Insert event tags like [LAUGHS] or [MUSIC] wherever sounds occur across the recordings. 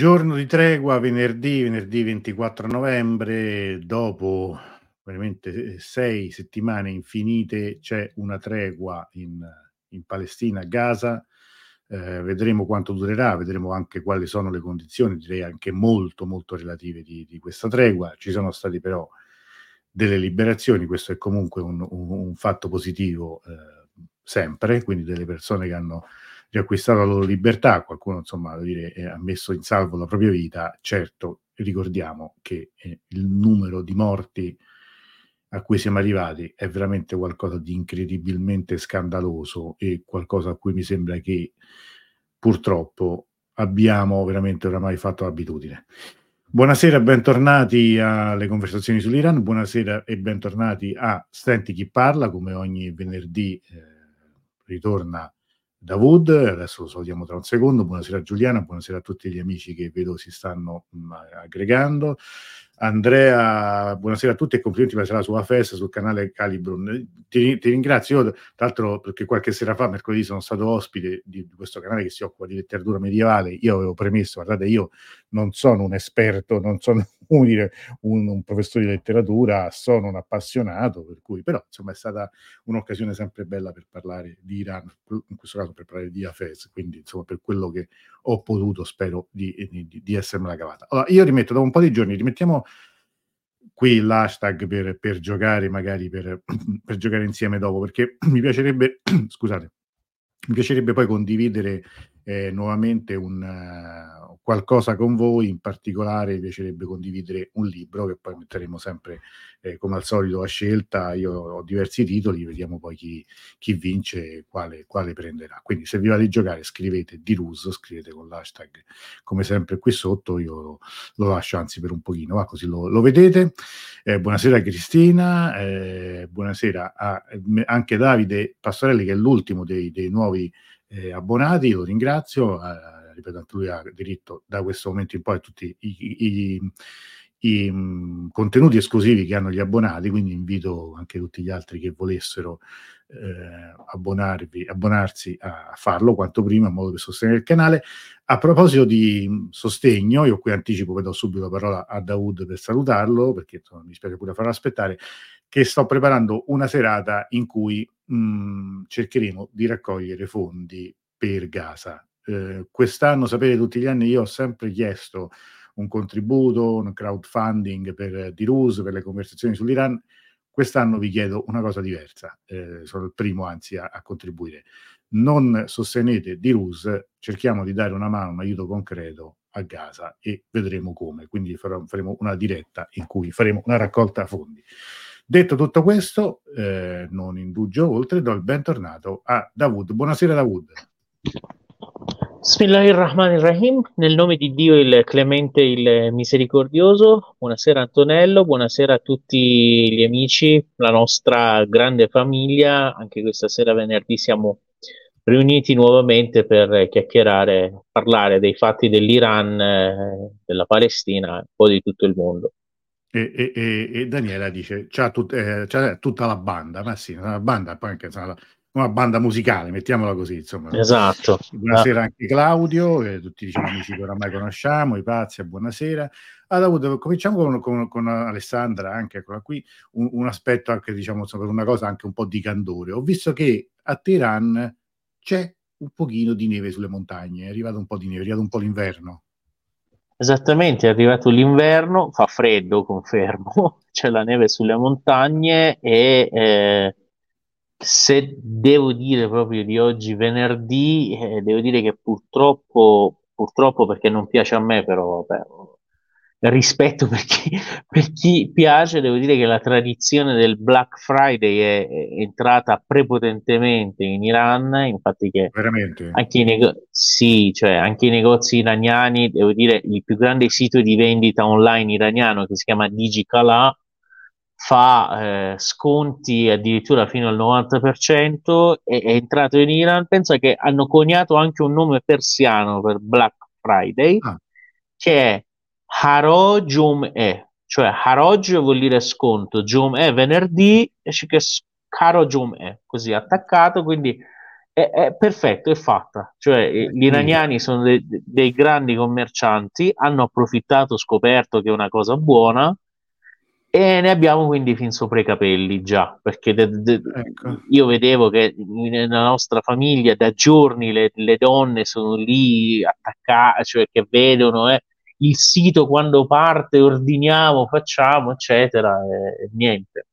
Giorno di tregua, venerdì, venerdì 24 novembre, dopo veramente sei settimane infinite c'è una tregua in, in Palestina, a Gaza. Eh, vedremo quanto durerà, vedremo anche quali sono le condizioni, direi anche molto molto relative di, di questa tregua. Ci sono stati però delle liberazioni, questo è comunque un, un, un fatto positivo eh, sempre, quindi delle persone che hanno riacquistato la loro libertà, qualcuno insomma dire, ha messo in salvo la propria vita, certo ricordiamo che eh, il numero di morti a cui siamo arrivati è veramente qualcosa di incredibilmente scandaloso e qualcosa a cui mi sembra che purtroppo abbiamo veramente oramai fatto abitudine. Buonasera, bentornati alle conversazioni sull'Iran, buonasera e bentornati a Senti chi parla, come ogni venerdì eh, ritorna Davud, adesso lo salutiamo tra un secondo, buonasera Giuliana, buonasera a tutti gli amici che vedo si stanno mh, mm, aggregando. Andrea, buonasera a tutti e complimenti per la sua festa sul canale Calibrum. Ti, ti, ringrazio, io, tra l'altro perché qualche sera fa, mercoledì, sono stato ospite di, questo canale che si occupa di letteratura medievale. Io avevo premesso, guardate, io non sono un esperto, non sono [LAUGHS] un, un, professore di letteratura, sono un appassionato, per cui, però insomma è stata un'occasione sempre bella per parlare di Iran, in questo caso per parlare di Hafez, quindi insomma per quello che ho potuto spero di, di, di essermela cavata. Allora, io rimetto da un po' di giorni, rimettiamo qui l'hashtag per, per giocare, magari per, [CLEARS THROAT] per, giocare insieme dopo, perché [CLEARS THROAT] mi piacerebbe, [CLEARS THROAT] scusate, mi piacerebbe poi condividere eh, nuovamente un, uh, qualcosa con voi, in particolare mi piacerebbe condividere un libro che poi metteremo sempre eh, come al solito a scelta, io ho diversi titoli, vediamo poi chi, chi vince e quale, quale, prenderà. Quindi se vi va di giocare scrivete di Russo, scrivete con l'hashtag come sempre qui sotto, io lo lascio anzi per un pochino, va così lo, lo vedete. Eh, buonasera Cristina, eh, buonasera a, anche Davide Pastorelli che è l'ultimo dei, dei nuovi eh, abbonati, lo ringrazio, eh, ripeto, anche lui ha diritto da questo momento in poi a tutti i, i, i, i mh, contenuti esclusivi che hanno gli abbonati, quindi invito anche tutti gli altri che volessero eh, abbonarvi, abbonarsi a farlo quanto prima in modo per sostenere il canale. A proposito di sostegno, io qui anticipo, vedo subito la parola a Dawood per salutarlo, perché insomma, mi spiace pure farlo aspettare, che sto preparando una serata in cui mh, mhmm, cercheremo di raccogliere fondi per Gaza. Eh, quest'anno, sapete, tutti gli anni io ho sempre chiesto un contributo, un crowdfunding per Dirus, per le conversazioni sull'Iran. Quest'anno vi chiedo una cosa diversa, eh, sono il primo anzi a, a contribuire. Non sostenete Dirus, cerchiamo di dare una mano, un aiuto concreto a Gaza e vedremo come. Quindi faremo una diretta in cui faremo una raccolta fondi. Detto tutto questo, eh, non indugio oltre, do il bentornato a Davud. Buonasera Davud. Bismillahirrahmanirrahim, nel nome di Dio il clemente, il misericordioso, buonasera Antonello, buonasera a tutti gli amici, la nostra grande famiglia, anche questa sera venerdì siamo riuniti nuovamente per chiacchierare, parlare dei fatti dell'Iran, eh, della Palestina, un po' di tutto il mondo. E, e, e, e Daniela dice: c'ha, tut, eh, c'ha, tutta la banda, ma sì, una banda, poi anche una, una banda musicale, mettiamola così. Insomma. Esatto. Buonasera ah. anche Claudio, che tutti diciamo amici che oramai conosciamo, i pazzi, buonasera. Allora, cominciamo con, con, con, Alessandra, anche eccola qui, un, un aspetto anche, diciamo, per una cosa anche un po' di candore. Ho visto che a Teheran c'è un pochino di neve sulle montagne, è arrivato un po' di neve, è arrivato un po' l'inverno. Esattamente, è arrivato l'inverno, fa freddo, confermo, [LAUGHS] c'è la neve sulle montagne e eh, se devo dire proprio di oggi venerdì, eh, devo dire che purtroppo, purtroppo perché non piace a me, però vabbè, rispetto per chi, per chi, piace, devo dire che la tradizione del Black Friday è, è entrata prepotentemente in Iran, infatti che anche i, nego- sì, cioè anche i negozi iraniani, devo dire il più grande sito di vendita online iraniano che si chiama Digicala fa eh, sconti addirittura fino al 90% e è entrato in Iran, pensa che hanno coniato anche un nome persiano per Black Friday ah. che è Haro Jum'e, cioè Haroj vuol dire sconto, Jum'e venerdì, esce che Haro Jum'e, così attaccato, quindi è, è perfetto, è fatta. Cioè, eh, gli iraniani sono de- dei grandi commercianti, hanno approfittato, scoperto che è una cosa buona e ne abbiamo quindi fin sopra i capelli già, perché de- de- ecco. io vedevo che nella nostra famiglia da giorni le, le donne sono lì attaccate, cioè che vedono eh, il sito quando parte, ordiniamo, facciamo, eccetera, e, e niente.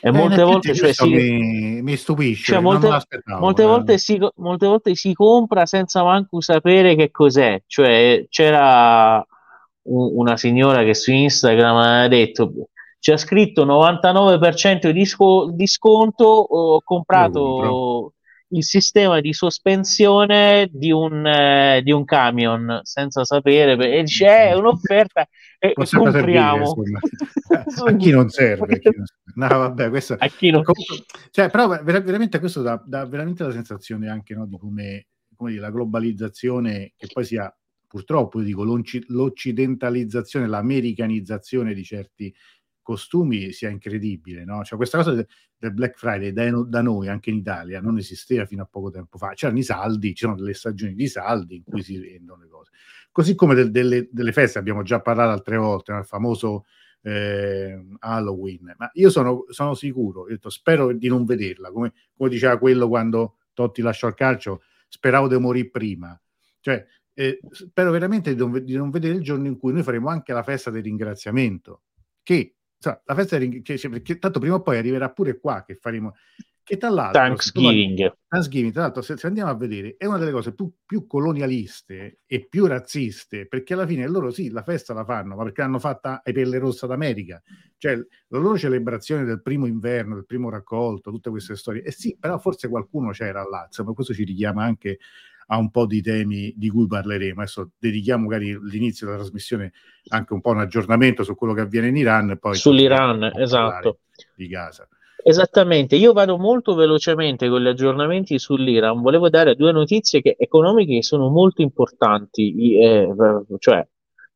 E eh, molte volte cioè, si, mi, mi, stupisce. Cioè, molte, molte, eh. volte si, molte, volte si, compra senza manco sapere che cos'è. Cioè, c'era un, una signora che su Instagram ha detto c'è scritto 99% di, sco- di sconto, ho comprato il sistema di sospensione di un, eh, di un camion senza sapere e dice è un'offerta e [LAUGHS] compriamo [LAUGHS] a chi non serve, chi non serve. No, vabbè, questo, a chi non... Comunque, cioè, però veramente questo dà, dà, veramente la sensazione anche no, di come, come dire, la globalizzazione che poi sia purtroppo dico l'occidentalizzazione, l'americanizzazione di certi costumi sia incredibile, no? Cioè questa cosa del Black Friday da, noi, anche in Italia, non esisteva fino a poco tempo fa. C'erano i saldi, ci sono delle stagioni di saldi in cui si vendono le cose. Così come del, delle, delle, feste, abbiamo già parlato altre volte, no? il famoso eh, Halloween. Ma io sono, sono sicuro, detto, spero di non vederla, come, come, diceva quello quando Totti lasciò il calcio, speravo di morire prima. Cioè, eh, spero veramente di non, di non vedere il giorno in cui noi faremo anche la festa del ringraziamento, che cioè, la festa che, cioè, perché tanto prima o poi arriverà pure qua che faremo che tra l'altro Thanksgiving, Thanksgiving tra l'altro se, se, andiamo a vedere è una delle cose più, più, colonialiste e più razziste perché alla fine loro sì la festa la fanno ma perché l'hanno fatta ai pelle rossa d'America. Cioè la loro celebrazione del primo inverno del primo raccolto tutte queste storie e sì però forse qualcuno c'era là insomma questo ci richiama anche a un po' di temi di cui parleremo. Adesso dedichiamo magari l'inizio della trasmissione anche un po' un aggiornamento su quello che avviene in Iran. Poi Sull'Iran, esatto. Di Gaza. Esattamente, io vado molto velocemente con gli aggiornamenti sull'Iran. Volevo dare due notizie che, economiche che sono molto importanti, eh, cioè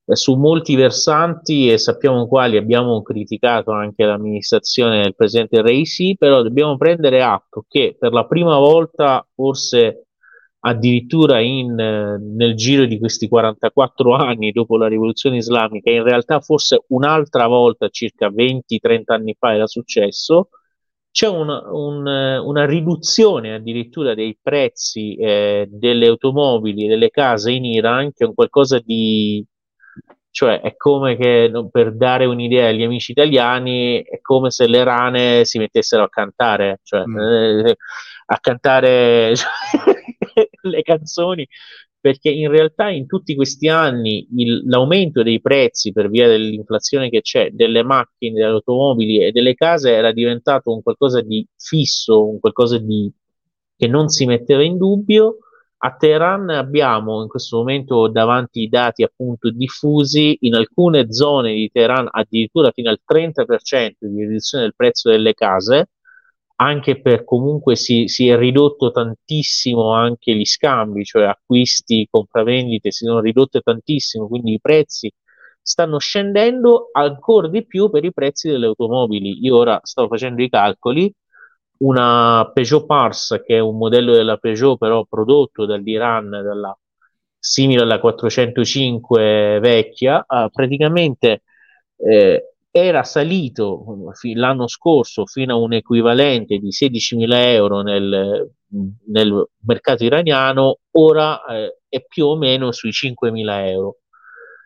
eh, su molti versanti e sappiamo quali abbiamo criticato anche l'amministrazione del presidente Reisi, però dobbiamo prendere atto che per la prima volta, forse addirittura in, eh, nel giro di questi 44 anni dopo la rivoluzione islamica, in realtà forse un'altra volta, circa 20-30 anni fa era successo, c'è una, un, una riduzione addirittura dei prezzi eh, delle automobili e delle case in Iran, che è un qualcosa di... cioè è come che, per dare un'idea agli amici italiani, è come se le rane si mettessero a cantare, cioè mm. eh, a cantare... [LAUGHS] [LAUGHS] le canzoni, perché in realtà in tutti questi anni il, l'aumento dei prezzi per via dell'inflazione che c'è delle macchine, delle automobili e delle case era diventato un qualcosa di fisso, un qualcosa di, che non si metteva in dubbio. A Teheran abbiamo in questo momento davanti i dati appunto diffusi in alcune zone di Teheran addirittura fino al 30% di riduzione del prezzo delle case, anche per comunque si, si, è ridotto tantissimo anche gli scambi, cioè acquisti, compravendite si sono ridotte tantissimo, quindi i prezzi stanno scendendo ancora di più per i prezzi delle automobili. Io ora sto facendo i calcoli, una Peugeot Pars, che è un modello della Peugeot però prodotto dall'Iran, dalla, simile alla 405 vecchia, praticamente eh, era salito l'anno scorso fino a un equivalente di 16.000 euro nel, nel mercato iraniano, ora eh, è più o meno sui 5.000 euro.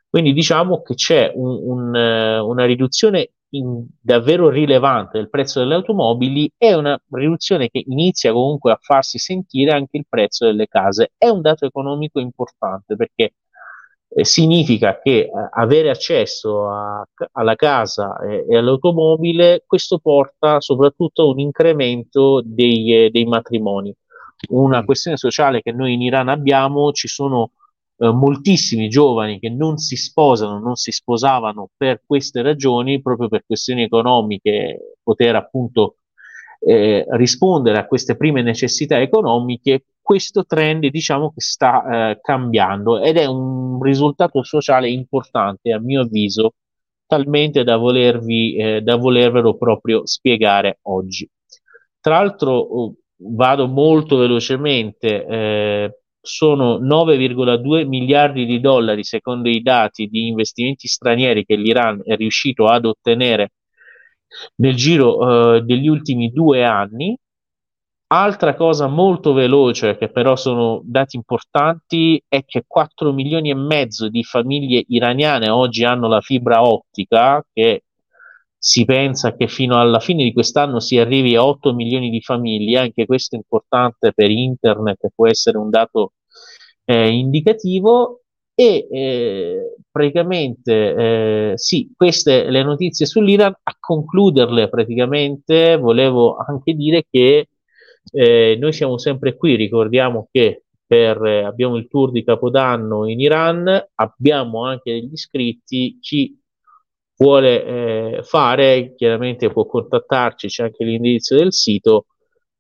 Quindi diciamo che c'è un, un, una riduzione in, davvero rilevante del prezzo delle automobili e una riduzione che inizia comunque a farsi sentire anche il prezzo delle case. È un dato economico importante perché eh, significa che eh, avere accesso a, alla casa e, e, all'automobile, questo porta soprattutto a un incremento dei, eh, dei, matrimoni. Una questione sociale che noi in Iran abbiamo, ci sono eh, moltissimi giovani che non si sposano, non si sposavano per queste ragioni, proprio per questioni economiche, poter appunto eh, rispondere a queste prime necessità economiche, questo trend diciamo che sta eh, cambiando ed è un risultato sociale importante a mio avviso, talmente da, volervi, eh, da volervelo proprio spiegare oggi. Tra l'altro, oh, vado molto velocemente, eh, sono 9,2 miliardi di dollari secondo i dati di investimenti stranieri che l'Iran è riuscito ad ottenere nel giro eh, degli ultimi due anni. Altra cosa molto veloce, che però sono dati importanti, è che 4 milioni e mezzo di famiglie iraniane oggi hanno la fibra ottica, che si pensa che fino alla fine di quest'anno si arrivi a 8 milioni di famiglie, anche questo è importante per internet, può essere un dato eh, indicativo. E eh, praticamente eh, sì, queste le notizie sull'Iran, a concluderle praticamente volevo anche dire che eh, noi siamo sempre qui, ricordiamo che per, eh, abbiamo il tour di Capodanno in Iran, abbiamo anche degli iscritti, chi vuole eh, fare chiaramente può contattarci, c'è anche l'indirizzo del sito.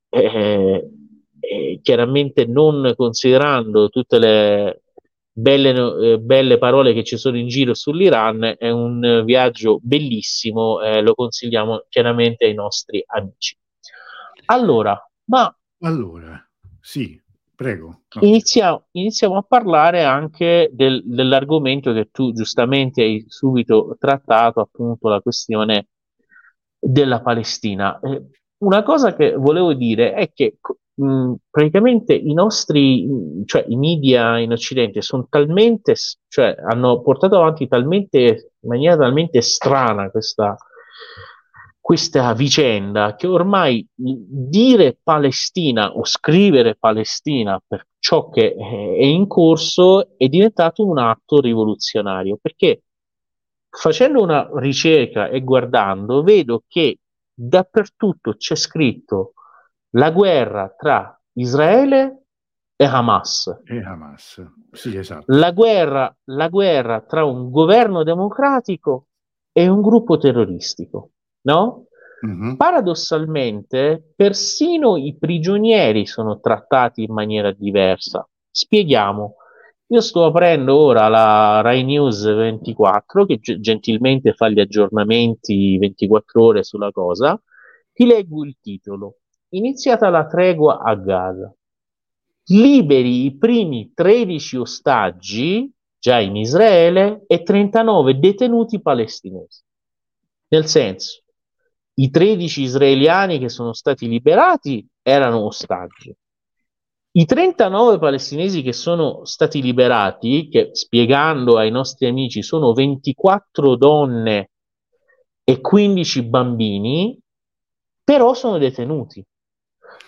Eh, eh, chiaramente non considerando tutte le belle, eh, belle, parole che ci sono in giro sull'Iran, è un viaggio bellissimo, lo consigliamo chiaramente ai nostri amici. Allora, ma... Allora, sì, prego. No. Iniziamo, iniziamo, a parlare anche del, dell'argomento che tu giustamente hai subito trattato, appunto la questione della Palestina. Eh, una cosa che volevo dire è che mh, praticamente i nostri, cioè i media in Occidente sono talmente, cioè hanno portato avanti talmente, in maniera talmente strana questa, questa vicenda che ormai dire Palestina o scrivere Palestina per ciò che è in corso è diventato un atto rivoluzionario perché facendo una ricerca e guardando vedo che dappertutto c'è scritto la guerra tra Israele e Hamas. E Hamas, sì, esatto. La guerra, la guerra tra un governo democratico e un gruppo terroristico, no? Mm-hmm. Paradossalmente, persino i prigionieri sono trattati in maniera diversa. Spieghiamo. Io sto aprendo ora la Rai News 24, che g- gentilmente fa gli aggiornamenti 24 ore sulla cosa. Ti leggo il titolo iniziata la tregua a Gaza. Liberi i primi 13 ostaggi già in Israele e 39 detenuti palestinesi. Nel senso, i 13 israeliani che sono stati liberati erano ostaggi. I 39 palestinesi che sono stati liberati, che spiegando ai nostri amici sono 24 donne e 15 bambini, però sono detenuti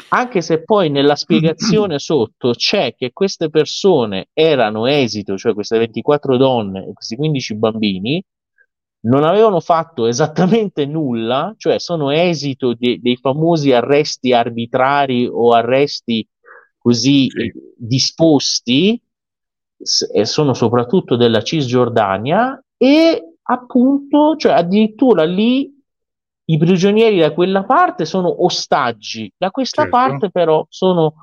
anche se poi nella spiegazione [CLEARS THROAT] sotto c'è che queste persone erano esito, cioè queste 24 donne e questi 15 bambini, non avevano fatto esattamente nulla, cioè sono esito de- dei famosi arresti arbitrari o arresti così sì. disposti, e sono soprattutto della Cisgiordania, e appunto, cioè addirittura lì i prigionieri da quella parte sono ostaggi, da questa certo. parte però sono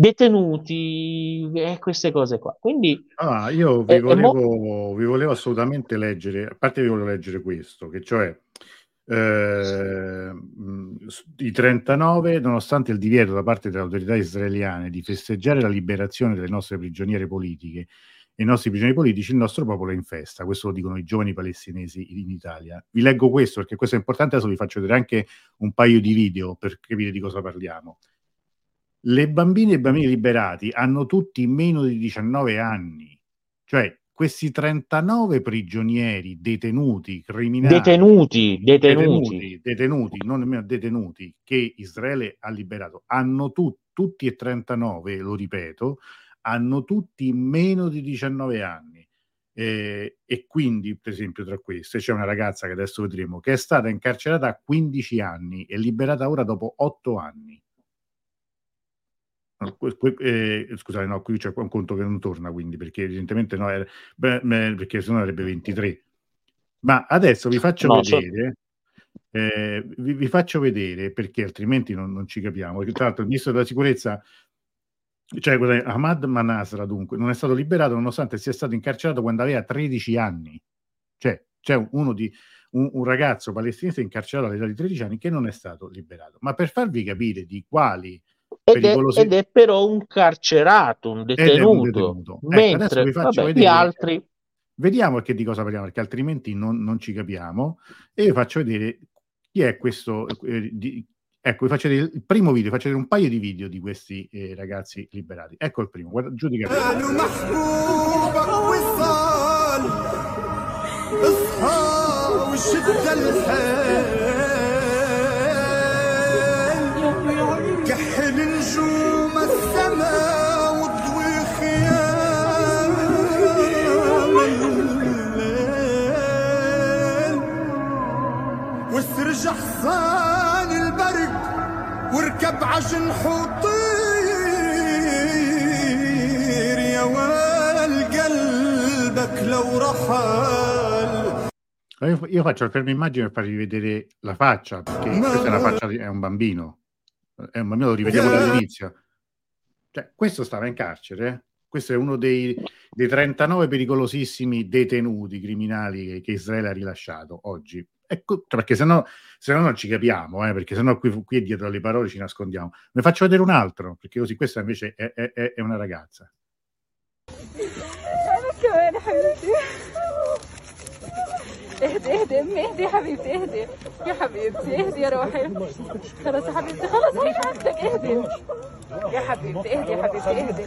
detenuti e queste cose qua. Quindi ah, io vi, è, volevo, è mo- vi volevo assolutamente leggere, a parte vi volevo leggere questo, che cioè eh, i 39, nonostante il divieto da parte delle autorità israeliane di festeggiare la liberazione delle nostre prigioniere politiche, i nostri prigionieri politici, il nostro popolo è in festa. Questo lo dicono i giovani palestinesi in Italia. Vi leggo questo perché questo è importante, adesso vi faccio vedere anche un paio di video per capire di cosa parliamo. Le bambine e i bambini liberati hanno tutti meno di 19 anni, cioè questi 39 prigionieri detenuti, criminali, detenuti, detenuti, detenuti, detenuti non nemmeno detenuti, che Israele ha liberato, hanno tu, tutti e 39, lo ripeto, hanno tutti meno di 19 anni. Eh, e quindi, per esempio, tra queste c'è una ragazza che adesso vedremo che è stata incarcerata a 15 anni e liberata ora dopo 8 anni. No, eh, scusate, no, qui c'è un conto che non torna, quindi perché evidentemente no, era, beh, perché se no avrebbe 23. Ma adesso vi faccio no, vedere. Eh, vi, vi, faccio vedere perché altrimenti non, non ci capiamo. Tra l'altro, il ministro della sicurezza cioè, Ahmad Manasra dunque non è stato liberato nonostante sia stato incarcerato quando aveva 13 anni. Cioè, c'è uno di, un, un, ragazzo palestinese incarcerato all'età di 13 anni che non è stato liberato. Ma per farvi capire di quali ed è, ed è, però un carcerato, un detenuto. Un detenuto. Ecco, Mentre ecco, vabbè, gli altri... Vediamo che di cosa parliamo, perché altrimenti non, non, ci capiamo. E vi faccio vedere chi è questo... Eh, di, ecco, vi faccio vedere il primo video, vi faccio vedere un paio di video di questi eh, ragazzi liberati. Ecco il primo, guarda, giudica. di. واركب عجن حطير يا وال قلبك لو رحل Io faccio il fermo immagine per farvi vedere la faccia, perché questa è la faccia di è un bambino. È un bambino, lo rivediamo dall'inizio. Cioè, questo stava in carcere. Eh? Questo è uno dei, dei 39 pericolosissimi detenuti criminali che, che Israele ha rilasciato oggi. Ecco, cioè perché se no, se no non ci capiamo, eh, perché se no qui, qui dietro alle parole ci nascondiamo. Ne faccio vedere un altro, perché così questa invece è, è, è una ragazza. اهدي اهدي امي اهدي يا حبيبتي اهدي. يا حبيبتي اهدي يا روحي. خلاص يا حبيبتي خلاص هي عندك اهدي. يا حبيبتي اهدي يا حبيبتي اهدي.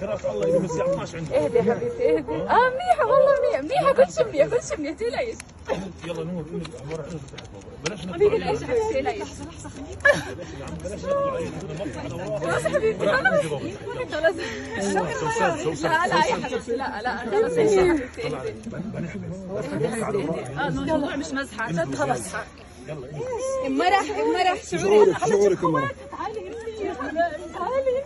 اهدي يا حبيبتي اهدي. آه منيحه والله منيحه منيحه كلش منيح كلش منيح تقلقيش يلا نور بلاش بلاش حبيبتي تقلقيش خلاص حبيبتي خلاص. خلاص. لا لا يا حبيبتي لا لا خلاص. يا حبيبتي آه الموضوع مش مزحه خلاص مرح مرح شعوري شعورك تعالي تعالي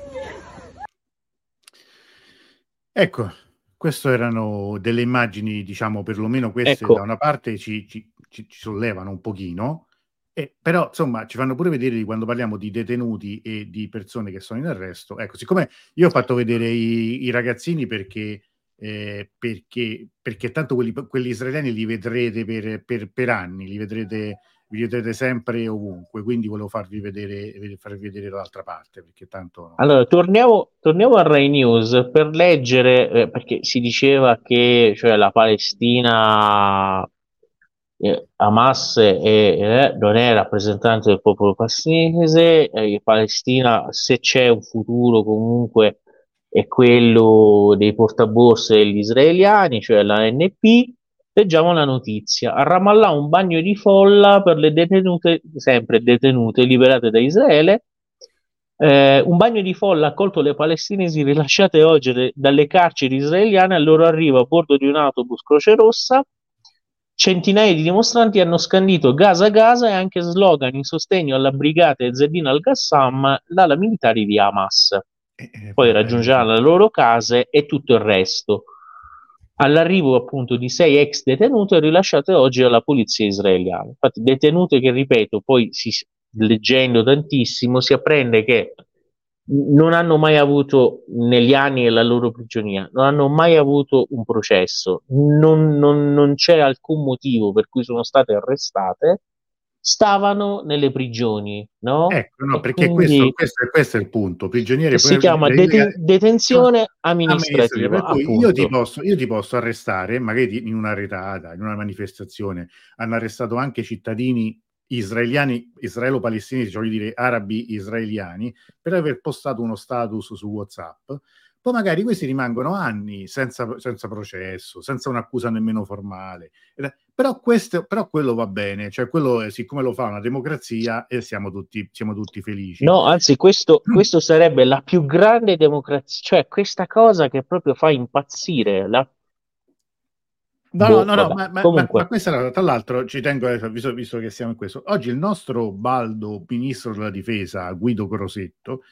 Ecco, queste erano delle immagini, diciamo, perlomeno queste ecco. da una parte ci, ci, ci, ci sollevano un pochino, eh, però insomma ci fanno pure vedere di quando parliamo di detenuti e di persone che sono in arresto. Ecco, siccome io ho fatto vedere i, i ragazzini perché, eh, perché, perché tanto quelli, quelli, israeliani li vedrete per, per, per anni, li vedrete vi vedrete sempre ovunque, quindi volevo farvi vedere, farvi vedere l'altra parte. Tanto... Allora, torniamo, torniamo a Rai News per leggere, eh, perché si diceva che cioè, la Palestina, eh, Hamas è, eh, non è rappresentante del popolo palestinese, eh, Palestina, se c'è un futuro comunque è quello dei portaborse degli israeliani, cioè la NP, Leggiamo la notizia. A Ramallah un bagno di folla per le detenute, sempre detenute, liberate da Israele. Eh, un bagno di folla ha accolto le palestinesi rilasciate oggi de- dalle carceri israeliane al loro arrivo a bordo di un autobus Croce Rossa. Centinaia di dimostranti hanno scandito Gaza Gaza e anche slogan in sostegno alla brigata Ezzedin al-Qassam, l'ala militare di Hamas. Eh, eh Poi raggiungeranno le loro case e tutto il resto. All'arrivo appunto di sei ex detenute rilasciate oggi alla polizia israeliana. Infatti, detenute che ripeto, poi si, leggendo tantissimo si apprende che non hanno mai avuto negli anni della loro prigionia, non hanno mai avuto un processo, non, non, non c'è alcun motivo per cui sono state arrestate stavano nelle prigioni, no? Ecco, no, perché questo, questo, questo, è il punto. Prigionieri si chiama deten- detenzione amministrativa. amministrativa io, ti posso, io, ti posso, arrestare, magari in una retata, in una manifestazione, hanno arrestato anche cittadini israeliani, israelo-palestinesi, cioè dire arabi israeliani, per aver postato uno status su WhatsApp. Poi magari questi rimangono anni senza, senza processo, senza un'accusa nemmeno formale. Però, questo, però quello va bene, cioè quello, siccome lo fa una democrazia, e siamo tutti, siamo tutti felici. No, anzi, questo, questo sarebbe la più grande democrazia, cioè questa cosa che proprio fa impazzire. La... No, boh, no, no, ma, ma, ma, ma, questa tra l'altro ci tengo, visto, visto che siamo in questo, oggi il nostro baldo ministro della difesa, Guido Crosetto,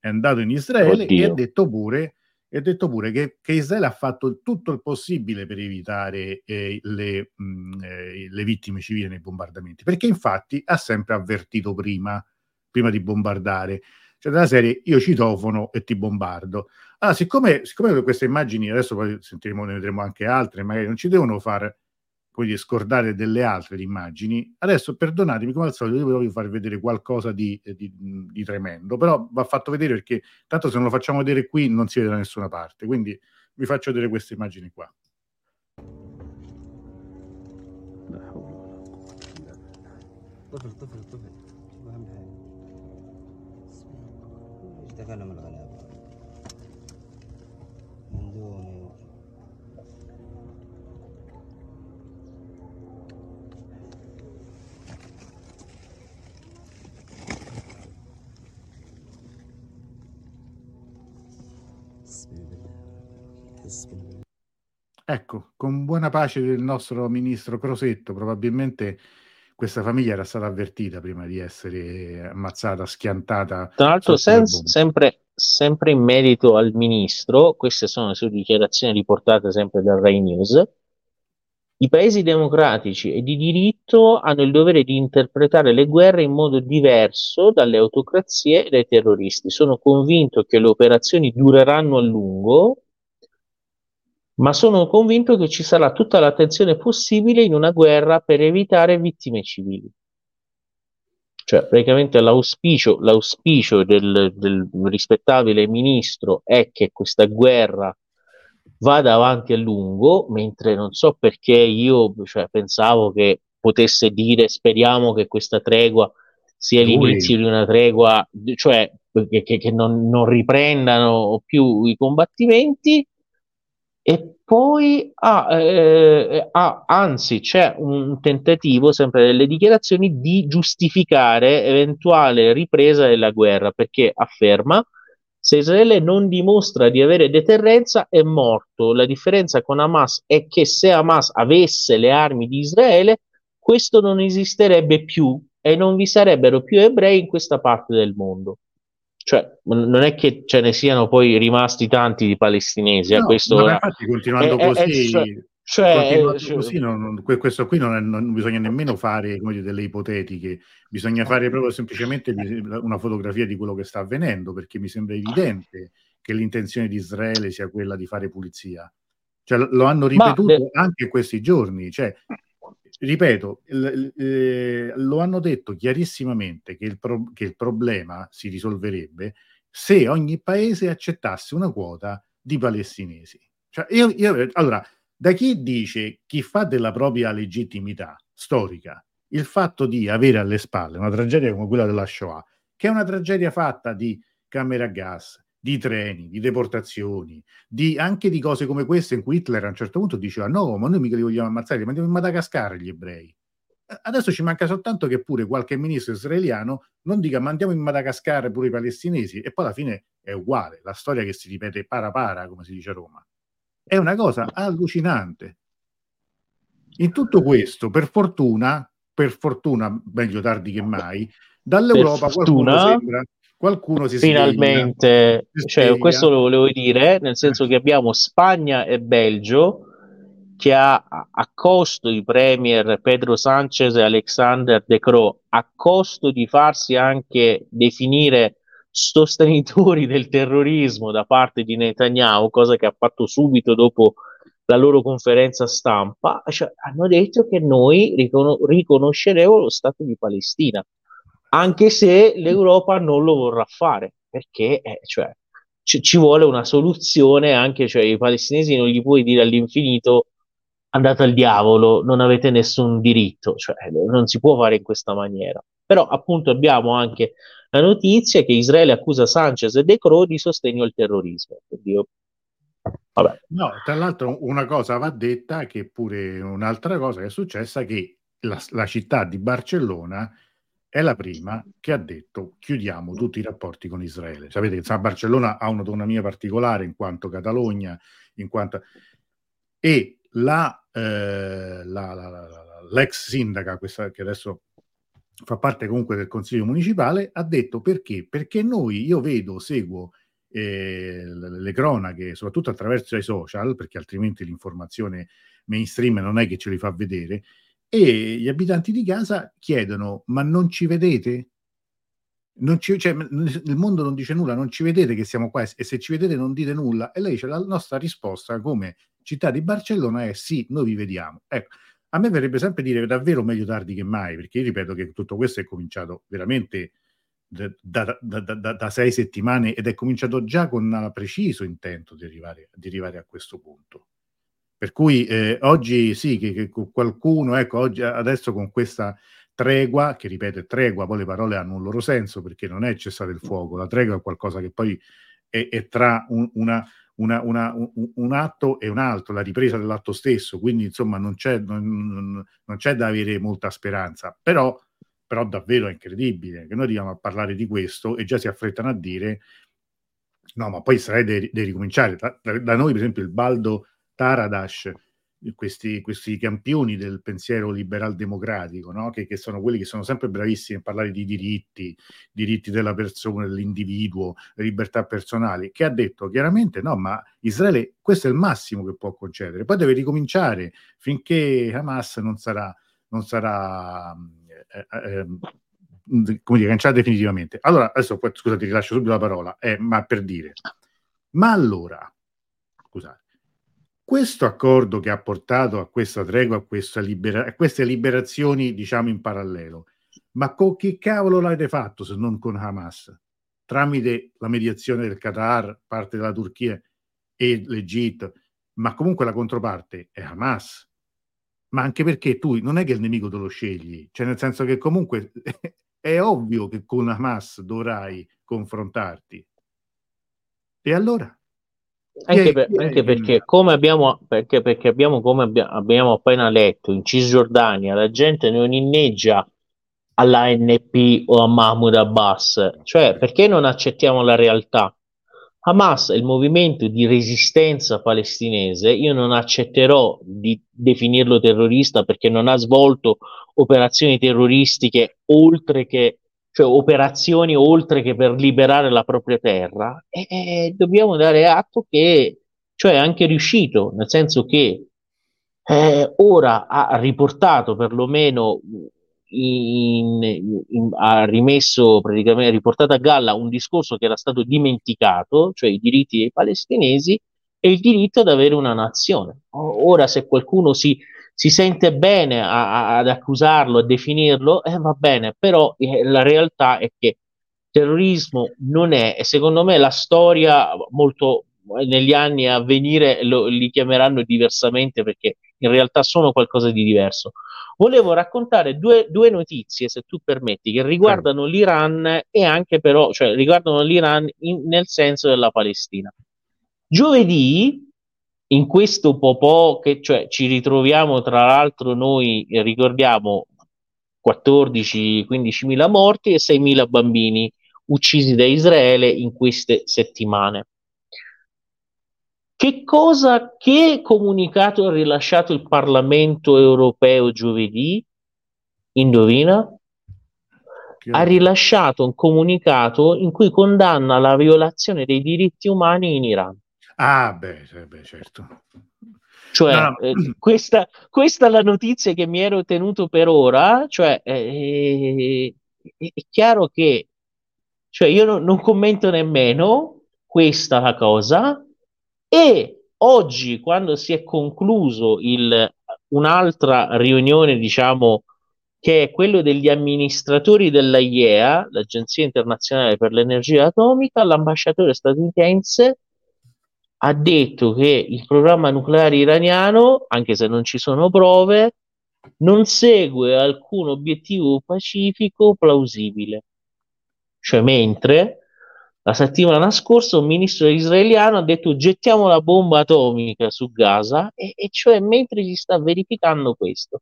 è andato in Israele Oddio. e ha detto pure e ha detto pure che, che, Israele ha fatto tutto il possibile per evitare eh, le, mh, mm, eh, le, vittime civili nei bombardamenti, perché infatti ha sempre avvertito prima, prima di bombardare. Cioè, della serie io citofono e ti bombardo. Allora, siccome, siccome queste immagini, adesso poi sentiremo, ne vedremo anche altre, magari non ci devono far come scordare delle altre immagini. Adesso perdonatemi, come al solito, io voglio far vedere qualcosa di, di, di, tremendo, però va fatto vedere perché tanto se non lo facciamo vedere qui non si vede da nessuna parte. Quindi vi faccio vedere queste immagini qua. طفل طفل طفل اهم حاجه ايش تكلم الغلابه من medesimi. Ecco, con buona pace del nostro ministro Crosetto, probabilmente questa famiglia era stata avvertita prima di essere ammazzata, schiantata. Tra l'altro, sen- sempre, sempre, in merito al ministro, queste sono le sue dichiarazioni riportate sempre dal Rai News. I paesi democratici e di diritto hanno il dovere di interpretare le guerre in modo diverso dalle autocrazie e dai terroristi. Sono convinto che le operazioni dureranno a lungo ma sono convinto che ci sarà tutta l'attenzione possibile in una guerra per evitare vittime civili. Cioè, praticamente l'auspicio, l'auspicio del, del rispettabile ministro è che questa guerra vada avanti a lungo, mentre non so perché io cioè, pensavo che potesse dire speriamo che questa tregua sia Lui. l'inizio di una tregua, cioè che, che non, non, riprendano più i combattimenti e poi ah, eh, ah, anzi c'è un tentativo sempre nelle dichiarazioni di giustificare eventuale ripresa della guerra perché afferma se Israele non dimostra di avere deterrenza è morto. La differenza con Hamas è che se Hamas avesse le armi di Israele questo non esisterebbe più e non vi sarebbero più ebrei in questa parte del mondo cioè, non è che ce ne siano poi rimasti tanti di palestinesi. Eh, no, questo ma infatti, continuando è, così, è, è, cioè, cioè, così non, questo qui non, non, bisogna nemmeno fare dire, delle ipotetiche, bisogna fare proprio semplicemente una fotografia di quello che sta avvenendo, perché mi sembra evidente che l'intenzione di Israele sia quella di fare pulizia. Cioè, lo hanno ripetuto ma, anche in questi giorni. Cioè, ripeto, eh, lo hanno detto chiarissimamente che il, pro- che il problema si risolverebbe se ogni paese accettasse una quota di palestinesi. Cioè, io, io, allora, da chi dice, chi fa della propria legittimità storica il fatto di avere alle spalle una tragedia come quella della Shoah, che è una tragedia fatta di camere a gas, di treni, di deportazioni, di, anche di cose come queste in cui Hitler a un certo punto diceva no, ma noi mica li vogliamo ammazzare, li mandiamo in Madagascar gli ebrei. Adesso ci manca soltanto che pure qualche ministro israeliano non dica mandiamo in Madagascar pure i palestinesi e poi alla fine è uguale, la storia che si ripete para para, come si dice a Roma. È una cosa allucinante. In tutto questo, per fortuna, per fortuna, meglio tardi che mai, dall'Europa qualcuno sembra qualcuno si finalmente. Si cioè, questo lo volevo dire nel senso che abbiamo Spagna e Belgio che ha a costo di premier Pedro Sanchez e Alexander De Croo a costo di farsi anche definire sostenitori del terrorismo da parte di Netanyahu cosa che ha fatto subito dopo la loro conferenza stampa cioè, hanno detto che noi ricon- riconosceremo lo Stato di Palestina anche se l'Europa non lo vorrà fare, perché eh, cioè, ci, ci, vuole una soluzione, anche cioè, i palestinesi non gli puoi dire all'infinito andate al diavolo, non avete nessun diritto, cioè, non si può fare in questa maniera. Però appunto abbiamo anche la notizia che Israele accusa Sanchez e De Croo di sostegno al terrorismo. Io. No, tra l'altro una cosa va detta che pure un'altra cosa che è successa che la, la città di Barcellona è la prima che ha detto chiudiamo tutti i rapporti con Israele. Sapete che insomma, Barcellona ha un'autonomia particolare in quanto Catalogna, in quanto... e la, eh, la, la, l'ex sindaca, questa, che adesso fa parte comunque del consiglio municipale, ha detto perché? Perché noi, io vedo, seguo eh, le cronache, soprattutto attraverso i social, perché altrimenti l'informazione mainstream non è che ce li fa vedere, e gli abitanti di casa chiedono: Ma non ci vedete? Non ci, cioè, il mondo non dice nulla, non ci vedete che siamo qua e se ci vedete non dite nulla. E lei dice: La nostra risposta come città di Barcellona è sì, noi vi vediamo. Ecco. a me verrebbe sempre dire davvero meglio tardi che mai, perché io ripeto che tutto questo è cominciato veramente da, da, da, da sei settimane ed è cominciato già con preciso intento di arrivare, di arrivare a questo punto. Per cui eh, oggi sì, che, che, qualcuno, ecco, oggi, adesso con questa tregua, che ripeto tregua, poi le parole hanno un loro senso perché non è cessare il fuoco, la tregua è qualcosa che poi è, è tra un, una, una, una, un, un, atto e un altro, la ripresa dell'atto stesso, quindi insomma non c'è, non, non c'è da avere molta speranza, però, però davvero è incredibile che noi arriviamo a parlare di questo e già si affrettano a dire no, ma poi deve, deve ricominciare. Da, da, noi, per esempio, il Baldo Taradash questi, questi campioni del pensiero liberal democratico, no? che, che, sono quelli che sono sempre bravissimi a parlare di diritti, diritti della persona, dell'individuo, libertà personali, che ha detto chiaramente no, ma Israele questo è il massimo che può concedere, poi deve ricominciare finché Hamas non sarà, non sarà eh, eh, ehm, come dire, cancellata definitivamente. Allora, adesso scusate, ti lascio subito la parola, eh, ma per dire, ma allora, scusate, questo accordo che ha portato a questa tregua, a, questa libera- a queste liberazioni, diciamo in parallelo, ma con che cavolo l'avete fatto se non con Hamas? Tramite la mediazione del Qatar, parte della Turchia e l'Egitto, ma comunque la controparte è Hamas. Ma anche perché tu non è che il nemico te lo scegli, cioè nel senso che comunque [LAUGHS] è ovvio che con Hamas dovrai confrontarti. E allora? Anche, per, anche perché, come abbiamo, perché, perché abbiamo, come abbia, abbiamo appena letto, in Cisgiordania la gente non inneggia all'ANP o a Mahmoud Abbas, cioè perché non accettiamo la realtà? Hamas è il movimento di resistenza palestinese, io non accetterò di definirlo terrorista perché non ha svolto operazioni terroristiche oltre che cioè operazioni oltre che per liberare la propria terra, e, e dobbiamo dare atto che cioè è anche riuscito, nel senso che eh, ora ha riportato perlomeno in, in, ha rimesso praticamente, ha riportato a galla un discorso che era stato dimenticato, cioè i diritti dei palestinesi e il diritto ad avere una nazione. Ora se qualcuno si si sente bene a, a, ad accusarlo, a definirlo, eh, va bene, però eh, la realtà è che terrorismo non è, e secondo me la storia molto negli anni a venire lo, li chiameranno diversamente perché in realtà sono qualcosa di diverso. Volevo raccontare due, due notizie, se tu permetti, che riguardano l'Iran e anche però, cioè riguardano l'Iran in, nel senso della Palestina. Giovedì in questo popò che cioè, ci ritroviamo tra l'altro noi eh, ricordiamo 14-15 mila morti e 6 mila bambini uccisi da Israele in queste settimane. Che cosa, che comunicato ha rilasciato il Parlamento europeo giovedì? Indovina? Ha rilasciato un comunicato in cui condanna la violazione dei diritti umani in Iran. Ah, beh, beh certo. Cioè, no. eh, questa, questa, è la notizia che mi ero tenuto per ora, cioè, eh, è, è chiaro che cioè, io non, non commento nemmeno questa la cosa e oggi, quando si è concluso il, un'altra riunione, diciamo, che è quello degli amministratori dell'AIEA, l'Agenzia Internazionale per l'Energia Atomica, l'ambasciatore statunitense ha detto che il programma nucleare iraniano, anche se non ci sono prove, non segue alcun obiettivo pacifico plausibile. Cioè, mentre la settimana scorsa un ministro israeliano ha detto gettiamo la bomba atomica su Gaza, e, e cioè mentre si sta verificando questo.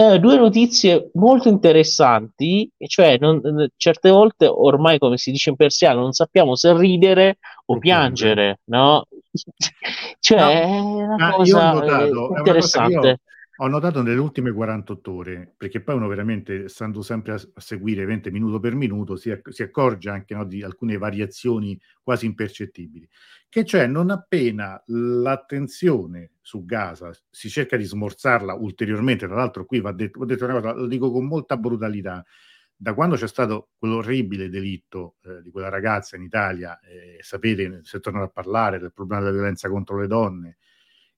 Eh, due notizie molto interessanti, cioè non, certe volte ormai, come si dice in persiano, non sappiamo se ridere o piangere, no? [LAUGHS] cioè, no, è una cosa notato, interessante. Ho notato nelle ultime 48 ore, perché poi uno veramente, stando sempre a, a seguire 20 minuto per minuto, si, si accorge anche no, di alcune variazioni quasi impercettibili. Che cioè, non appena l'attenzione su Gaza si cerca di smorzarla ulteriormente, tra l'altro qui va detto, detto una cosa, lo dico con molta brutalità, da quando c'è stato quell'orribile delitto eh, di quella ragazza in Italia, eh, sapete, se tornano a parlare del problema della violenza contro le donne,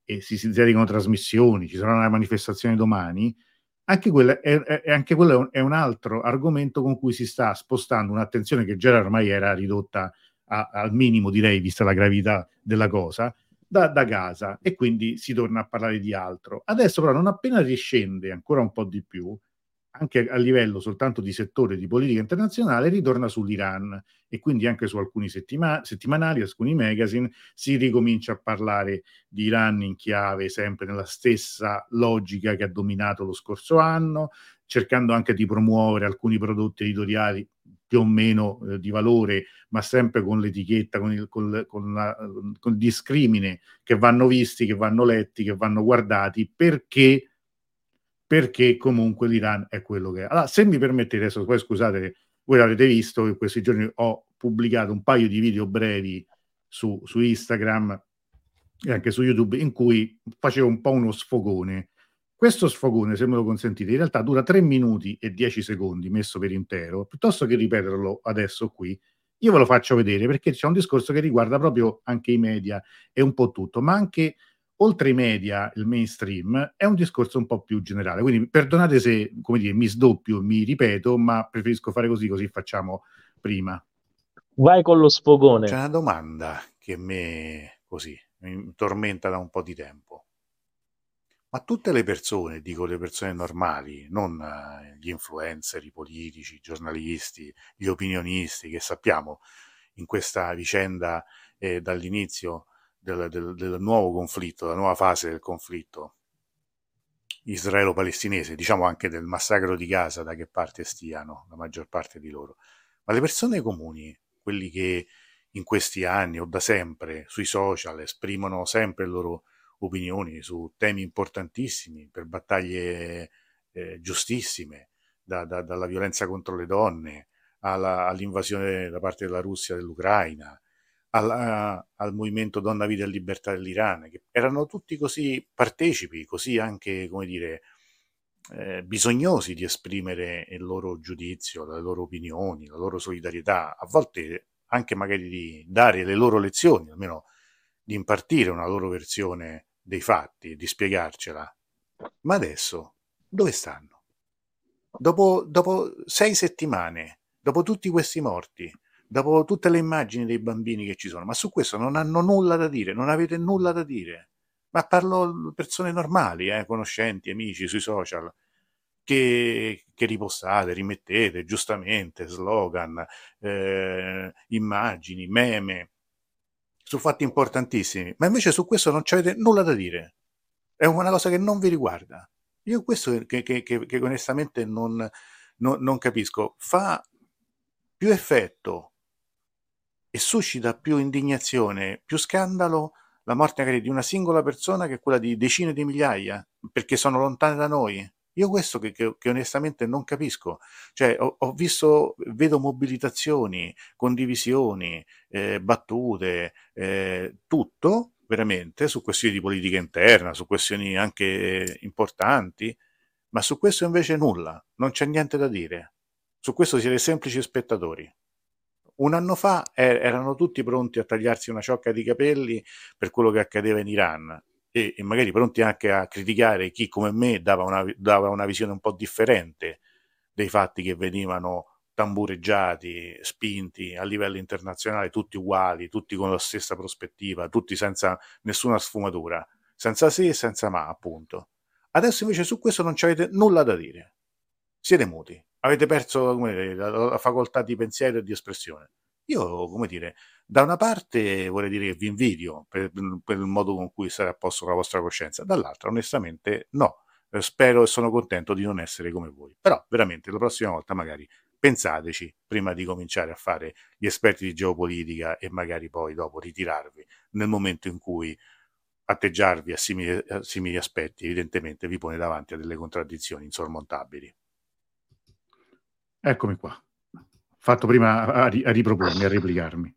e si, si trasmissioni, ci sarà una manifestazione domani, anche quello, è, è, anche quello è un altro argomento con cui si sta spostando un'attenzione che già ormai era ridotta a, al minimo, direi, vista la gravità della cosa, da, da Gaza e quindi si torna a parlare di altro. Adesso però non appena riscende ancora un po' di più, anche a livello soltanto di settore di politica internazionale, ritorna sull'Iran e quindi anche su alcuni settima- settimanali, alcuni magazine, si ricomincia a parlare di Iran in chiave sempre nella stessa logica che ha dominato lo scorso anno, cercando anche di promuovere alcuni prodotti editoriali più o meno eh, di valore, ma sempre con l'etichetta, con il, con, con, la, con il discrimine che vanno visti, che vanno letti, che vanno guardati, perché perché comunque l'Iran è quello che è. Allora, se mi permettete, adesso poi scusate, voi l'avete visto, in questi giorni ho pubblicato un paio di video brevi su, su Instagram e anche su YouTube in cui facevo un po' uno sfogone. Questo sfogone, se me lo consentite, in realtà dura 3 minuti e 10 secondi messo per intero, piuttosto che ripeterlo adesso qui, io ve lo faccio vedere perché c'è un discorso che riguarda proprio anche i media e un po' tutto, ma anche oltre i media, il mainstream, è un discorso un po' più generale. Quindi perdonate se, come dire, mi sdoppio, mi ripeto, ma preferisco fare così, così facciamo prima. Vai con lo sfogone. C'è una domanda che me così mi tormenta da un po' di tempo. Ma tutte le persone, dico le persone normali, non uh, gli influencer, i politici, i giornalisti, gli opinionisti, che sappiamo in questa vicenda eh, dall'inizio del, del, del nuovo conflitto, della nuova fase del conflitto israelo-palestinese, diciamo anche del massacro di Gaza, da che parte stiano la maggior parte di loro. Ma le persone comuni, quelli che in questi anni o da sempre sui social esprimono sempre le loro opinioni su temi importantissimi, per battaglie eh, giustissime, da, da, dalla violenza contro le donne alla, all'invasione da parte della Russia dell'Ucraina, al, al movimento Donna, Vita e Libertà dell'Iran, che erano tutti così partecipi, così anche, come dire, eh, bisognosi di esprimere il loro giudizio, le loro opinioni, la loro solidarietà, a volte anche magari di dare le loro lezioni, almeno di impartire una loro versione dei fatti, di spiegarcela. Ma adesso dove stanno? Dopo, dopo sei settimane, dopo tutti questi morti, dopo tutte le immagini dei bambini che ci sono, ma su questo non hanno nulla da dire, non avete nulla da dire. Ma parlo persone normali, eh, conoscenti, amici sui social, che, che ripostate, rimettete giustamente slogan, eh, immagini, meme, su fatti importantissimi, ma invece su questo non avete nulla da dire. È una cosa che non vi riguarda. Io questo che, che, che, che onestamente non, non, non capisco. Fa più effetto e suscita più indignazione, più scandalo la morte magari di una singola persona che quella di decine di migliaia, perché sono lontane da noi. Io questo che, che, che onestamente non capisco, cioè ho, ho, visto, vedo mobilitazioni, condivisioni, eh, battute, eh, tutto veramente su questioni di politica interna, su questioni anche importanti, ma su questo invece nulla, non c'è niente da dire. Su questo siete semplici spettatori. Un anno fa er- erano tutti pronti a tagliarsi una ciocca di capelli per quello che accadeva in Iran e, e magari pronti anche a criticare chi come me dava una, dava una visione un po' differente dei fatti che venivano tambureggiati, spinti a livello internazionale, tutti uguali, tutti con la stessa prospettiva, tutti senza nessuna sfumatura, senza sì e senza ma, appunto. Adesso invece su questo non avete nulla da dire. Siete muti avete perso dire, la, la, facoltà di pensiero e di espressione. Io, come dire, da una parte vorrei dire che vi invidio per, per il modo con cui sarà a posto la vostra coscienza, dall'altra, onestamente, no. Eh, spero e sono contento di non essere come voi. Però, veramente, la prossima volta magari pensateci prima di cominciare a fare gli esperti di geopolitica e magari poi dopo ritirarvi nel momento in cui atteggiarvi a simili, a simili aspetti evidentemente vi pone davanti a delle contraddizioni insormontabili. Eccomi qua. Fatto prima a, a ripropormi, a replicarmi.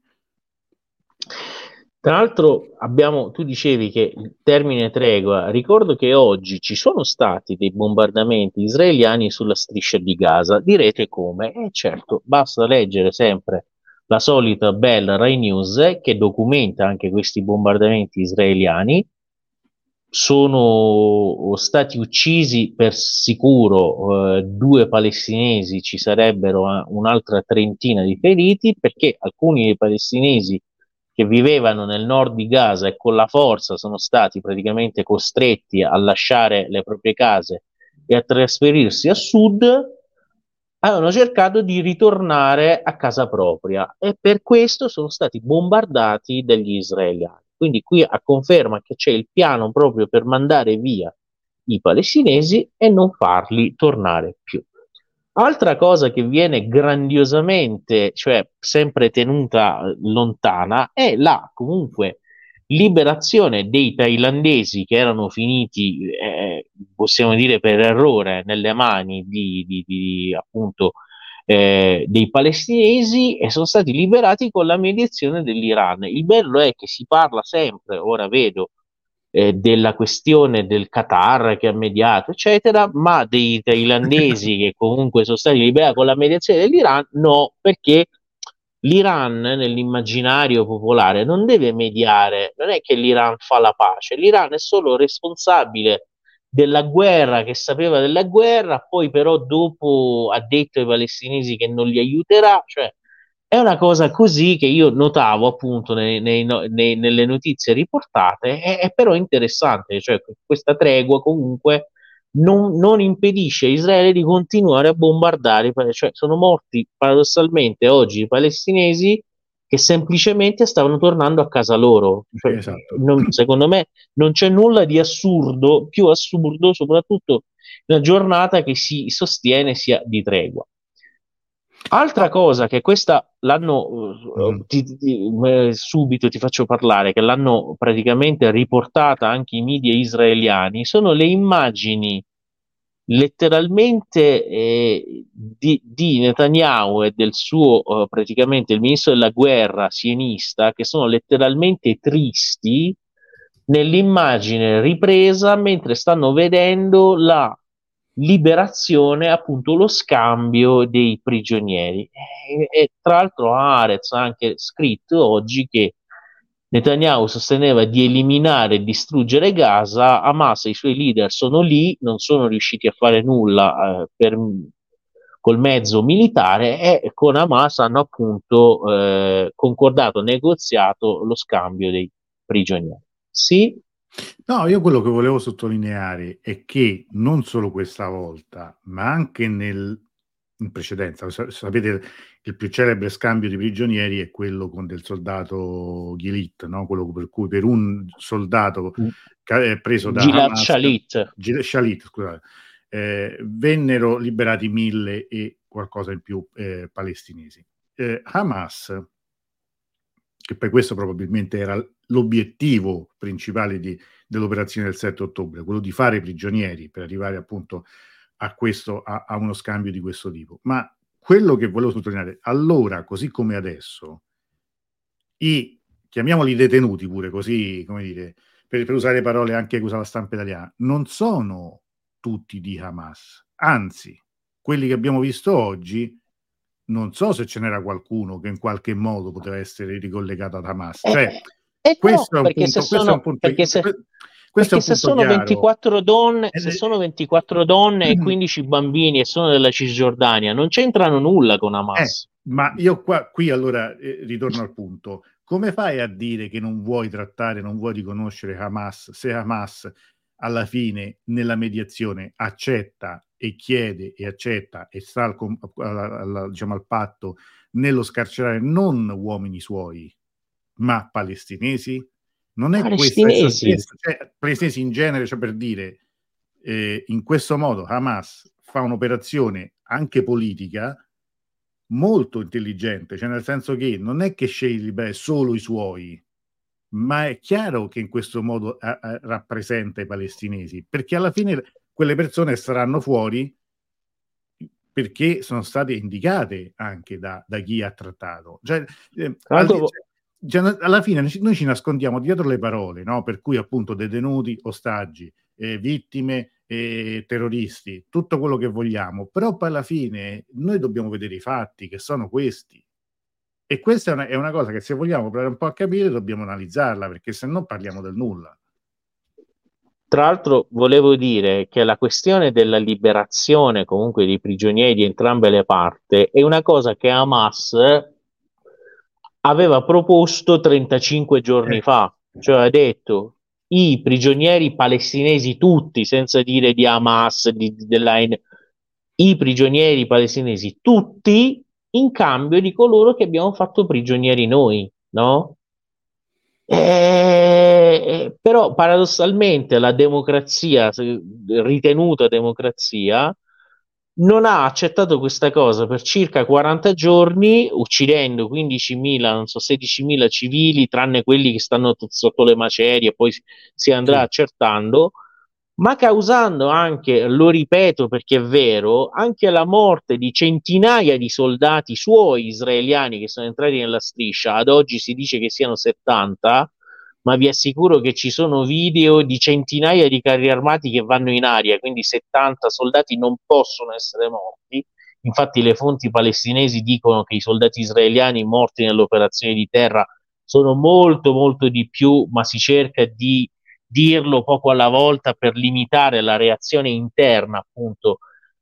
Tra l'altro abbiamo, tu dicevi che il termine tregua, ricordo che oggi ci sono stati dei bombardamenti israeliani sulla striscia di Gaza. Direte come? Eh certo, basta leggere sempre la solita bella Rai News che documenta anche questi bombardamenti israeliani sono stati uccisi per sicuro eh, due palestinesi, ci sarebbero eh, un'altra trentina di feriti perché alcuni dei palestinesi che vivevano nel nord di Gaza e con la forza sono stati praticamente costretti a lasciare le proprie case e a trasferirsi a sud, avevano cercato di ritornare a casa propria e per questo sono stati bombardati dagli israeliani. Quindi qui a conferma che c'è il piano proprio per mandare via i palestinesi e non farli tornare più. Altra cosa che viene grandiosamente, cioè sempre tenuta lontana, è la comunque liberazione dei thailandesi che erano finiti, eh, possiamo dire per errore, nelle mani di, di, di appunto eh, dei palestinesi e sono stati liberati con la mediazione dell'Iran. Il bello è che si parla sempre, ora vedo, eh, della questione del Qatar che ha mediato, eccetera, ma dei thailandesi [LAUGHS] che comunque sono stati liberati con la mediazione dell'Iran, no, perché l'Iran nell'immaginario popolare non deve mediare, non è che l'Iran fa la pace, l'Iran è solo responsabile della guerra, che sapeva della guerra, poi però dopo ha detto ai palestinesi che non li aiuterà, cioè è una cosa così che io notavo appunto nei, nei, nei, nelle notizie riportate, è, è, però interessante, cioè questa tregua comunque non, non, impedisce a Israele di continuare a bombardare, cioè sono morti paradossalmente oggi i palestinesi che semplicemente stavano tornando a casa loro. Cioè, esatto. non, [CLEARS THROAT] secondo me non c'è nulla di assurdo, più assurdo, soprattutto in una giornata che si sostiene sia di tregua. Altra cosa che questa l'hanno mm. ti, ti, eh, subito ti faccio parlare, che l'hanno praticamente riportata anche i media israeliani, sono le immagini letteralmente eh, di, di, Netanyahu e del suo eh, praticamente il ministro della guerra sienista che sono letteralmente tristi nell'immagine ripresa mentre stanno vedendo la liberazione, appunto lo scambio dei prigionieri. E, e tra l'altro Arez ha anche scritto oggi che Netanyahu sosteneva di eliminare e distruggere Gaza, Hamas e i suoi leader sono lì, non sono riusciti a fare nulla eh, per, col mezzo militare e con Hamas hanno appunto eh, concordato, negoziato lo scambio dei prigionieri. Sì, No, io quello che volevo sottolineare è che non solo questa volta, ma anche nel, in precedenza, sapete, il più celebre scambio di prigionieri è quello con del soldato Gilit, no? quello per cui per un soldato mm. è preso da Gilad Hamas, Shalit, Shalit scusate, eh, vennero liberati mille e qualcosa in più eh, palestinesi. Eh, Hamas, che poi questo probabilmente era l'obiettivo principale di, dell'operazione del 7 ottobre, quello di fare prigionieri per arrivare appunto a, questo, a, a uno scambio di questo tipo. Ma quello che volevo sottolineare, allora, così come adesso, i, chiamiamoli detenuti pure, così, come dire, per, per usare parole anche che usa la stampa italiana, non sono tutti di Hamas, anzi, quelli che abbiamo visto oggi non so se ce n'era qualcuno che in qualche modo poteva essere ricollegato ad Hamas. Cioè, eh, eh questo, no, è punto, sono, è punto, perché se, perché se sono, 24 donne, se sono 24 donne e [CLEARS THROAT] 15 mm. bambini e sono della Cisgiordania, non c'entrano nulla con Hamas. Eh, ma io qua, qui allora eh, ritorno al punto. Come fai a dire che non vuoi trattare, non vuoi riconoscere Hamas se Hamas alla fine nella mediazione accetta e chiede e accetta e sta al, al, al, diciamo, al patto nello scarcerare non uomini suoi, ma palestinesi? Non è palestinesi. questa cioè, palestinesi in genere, cioè per dire, eh, in questo modo Hamas fa un'operazione anche politica molto intelligente, cioè nel senso che non è che sceglie solo i suoi, ma è chiaro che in questo modo a, a, rappresenta i palestinesi, perché alla fine quelle persone saranno fuori perché sono state indicate anche da, da chi ha trattato. Cioè, eh, al, cioè, alla fine noi ci nascondiamo dietro le parole, no? per cui appunto detenuti, ostaggi, eh, vittime, eh, terroristi, tutto quello che vogliamo, però poi alla fine noi dobbiamo vedere i fatti che sono questi. E questa è una, è una cosa che se vogliamo provare un po' a capire dobbiamo analizzarla, perché se no parliamo del nulla. tra l'altro volevo dire che la questione della liberazione comunque dei prigionieri di entrambe le parti è una cosa che Hamas aveva proposto 35 giorni fa, cioè ha detto i prigionieri palestinesi tutti, senza dire di Hamas, di, di, della, i prigionieri palestinesi tutti in cambio di coloro che abbiamo fatto prigionieri noi, no? E, eh, però paradossalmente la democrazia, ritenuta democrazia, non ha accettato questa cosa per circa 40 giorni, uccidendo 15.000, non so, 16.000 civili, tranne quelli che stanno sotto le macerie, poi si andrà sì. accertando ma causando anche, lo ripeto perché è vero, anche la morte di centinaia di soldati suoi israeliani che sono entrati nella striscia, ad oggi si dice che siano 70, ma vi assicuro che ci sono video di centinaia di carri armati che vanno in aria, quindi 70 soldati non possono essere morti. Infatti le fonti palestinesi dicono che i soldati israeliani morti nell'operazione di terra sono molto molto di più, ma si cerca di dirlo poco alla volta per limitare la reazione interna appunto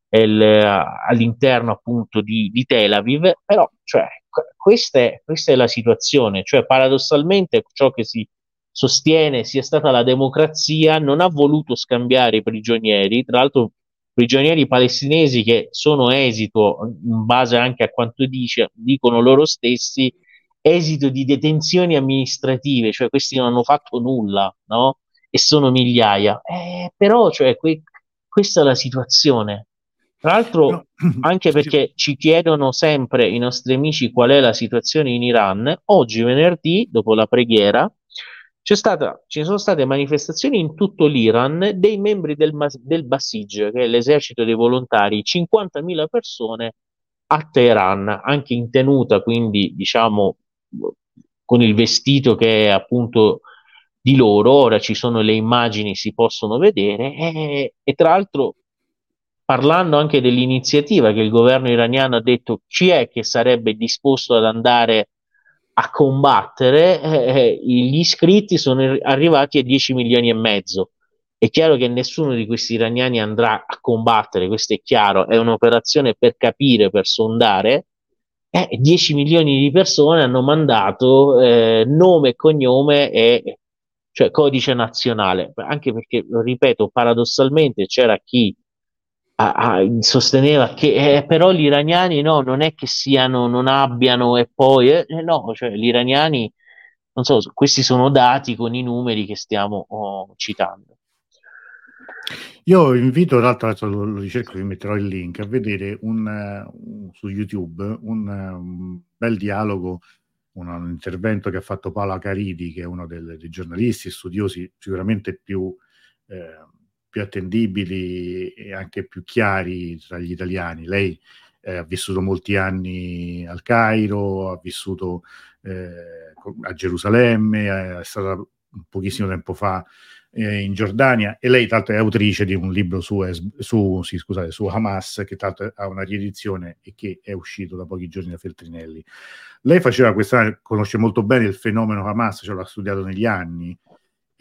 el, all'interno appunto di, di, Tel Aviv, però cioè, questa, è, questa è la situazione, cioè paradossalmente ciò che si sostiene sia stata la democrazia non ha voluto scambiare i prigionieri, tra l'altro prigionieri palestinesi che sono esito, in base anche a quanto dice, dicono loro stessi, esito di detenzioni amministrative, cioè questi non hanno fatto nulla, no? e sono migliaia. Eh, però, cioè, que- questa è la situazione. Tra l'altro, no. [CLEARS THROAT] anche perché ci chiedono sempre i nostri amici qual è la situazione in Iran, oggi venerdì, dopo la preghiera, stata, ci sono state manifestazioni in tutto l'Iran dei membri del, del Basij, che è l'esercito dei volontari, 50.000 persone a Teheran, anche in tenuta, quindi diciamo con il vestito che è appunto di loro, ora ci sono le immagini, si possono vedere. E, e tra l'altro parlando anche dell'iniziativa che il governo iraniano ha detto chi è che sarebbe disposto ad andare a combattere, eh, eh gli iscritti sono arrivati a 10 milioni e mezzo. È chiaro che nessuno di questi iraniani andrà a combattere, questo è chiaro, è un'operazione per capire, per sondare. Eh, 10 milioni di persone hanno mandato eh, nome cognome e cioè codice nazionale, anche perché, lo ripeto, paradossalmente c'era chi a, a, sosteneva che eh, però gli iraniani no, non è che siano, non abbiano e poi, eh, eh no, cioè gli iraniani, non so, questi sono dati con i numeri che stiamo oh, citando. Io invito, tra l'altro lo, lo ricerco, vi metterò il link, a vedere un, uh, su YouTube un, un bel dialogo un, un, intervento che ha fatto Paola Caridi, che è uno del, dei giornalisti e studiosi sicuramente più, eh, più, attendibili e anche più chiari tra gli italiani. Lei eh, ha vissuto molti anni al Cairo, ha vissuto eh, a Gerusalemme, è stata pochissimo tempo fa eh, in Giordania e lei l'altro è autrice di un libro su, su, sì, scusate, su Hamas che l'altro ha una riedizione e che è uscito da pochi giorni da Feltrinelli. Lei faceva questa, conosce molto bene il fenomeno Hamas, ce l'ha studiato negli anni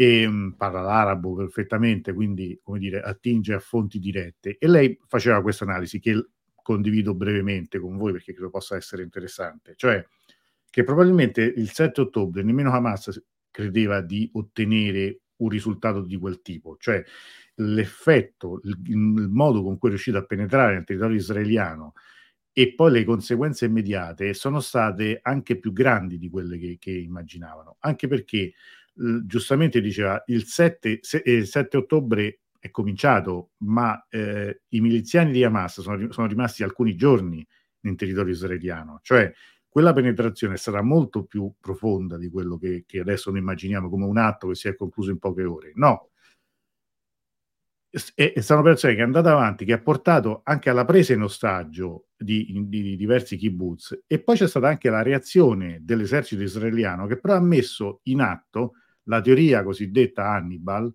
e mm, parla l'arabo perfettamente, quindi come dire attinge a fonti dirette. E lei faceva questa analisi che condivido brevemente con voi perché credo possa essere interessante, cioè che probabilmente il 7 ottobre nemmeno Hamas credeva di ottenere un risultato di quel tipo, cioè l'effetto, il, il modo con cui è riuscito a penetrare nel territorio israeliano e poi le conseguenze immediate sono state anche più grandi di quelle che, che immaginavano, anche perché giustamente diceva il 7, se, eh, 7, ottobre è cominciato, ma eh, i miliziani di Hamas sono, sono rimasti alcuni giorni nel territorio israeliano, cioè quella penetrazione sarà molto più profonda di quello che, che adesso noi immaginiamo come un atto che si è concluso in poche ore. No, è, è stata un'operazione che è andata avanti, che ha portato anche alla presa in ostaggio di, di, di, diversi kibbutz e poi c'è stata anche la reazione dell'esercito israeliano che però ha messo in atto la teoria cosiddetta Hannibal,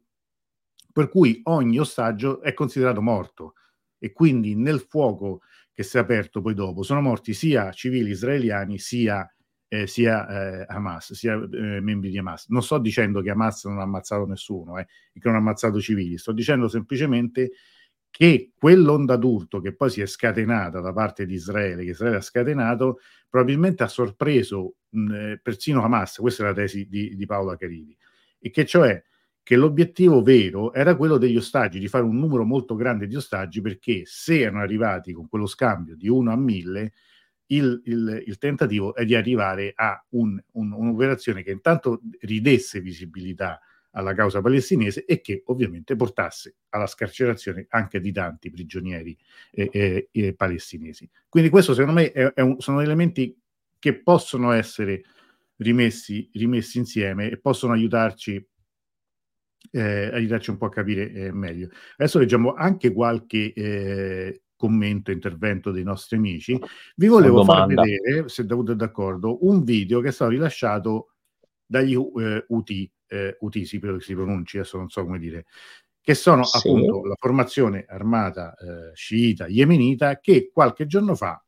per cui ogni ostaggio è considerato morto e quindi nel fuoco che si è aperto poi dopo. Sono morti sia civili israeliani sia eh, sia eh, Hamas, sia eh, membri di Hamas. Non sto dicendo che Hamas non ha ammazzato nessuno eh, e che non ha ammazzato civili, sto dicendo semplicemente che quell'onda d'urto che poi si è scatenata da parte di Israele, che Israele ha scatenato, probabilmente ha sorpreso mh, eh, persino Hamas, questa è la tesi di, di Paola Caridi, e che cioè che l'obiettivo vero era quello degli ostaggi, di fare un numero molto grande di ostaggi, perché se erano arrivati con quello scambio di 1 a 1000, il, il, il, tentativo è di arrivare a un, un, un'operazione che intanto ridesse visibilità alla causa palestinese e che ovviamente portasse alla scarcerazione anche di tanti prigionieri eh, eh, eh, palestinesi. Quindi questo secondo me è, è un, sono elementi che possono essere rimessi, rimessi insieme e possono aiutarci, eh, aiutarci un po' a capire eh, meglio. Adesso leggiamo anche qualche eh, commento, intervento dei nostri amici. Vi volevo far vedere, se Davuto è d'accordo, un video che è stato rilasciato dagli uh, UT, eh, UT si, si pronunci, adesso non so come dire, che sono sì. appunto la formazione armata eh, sciita yemenita che qualche giorno fa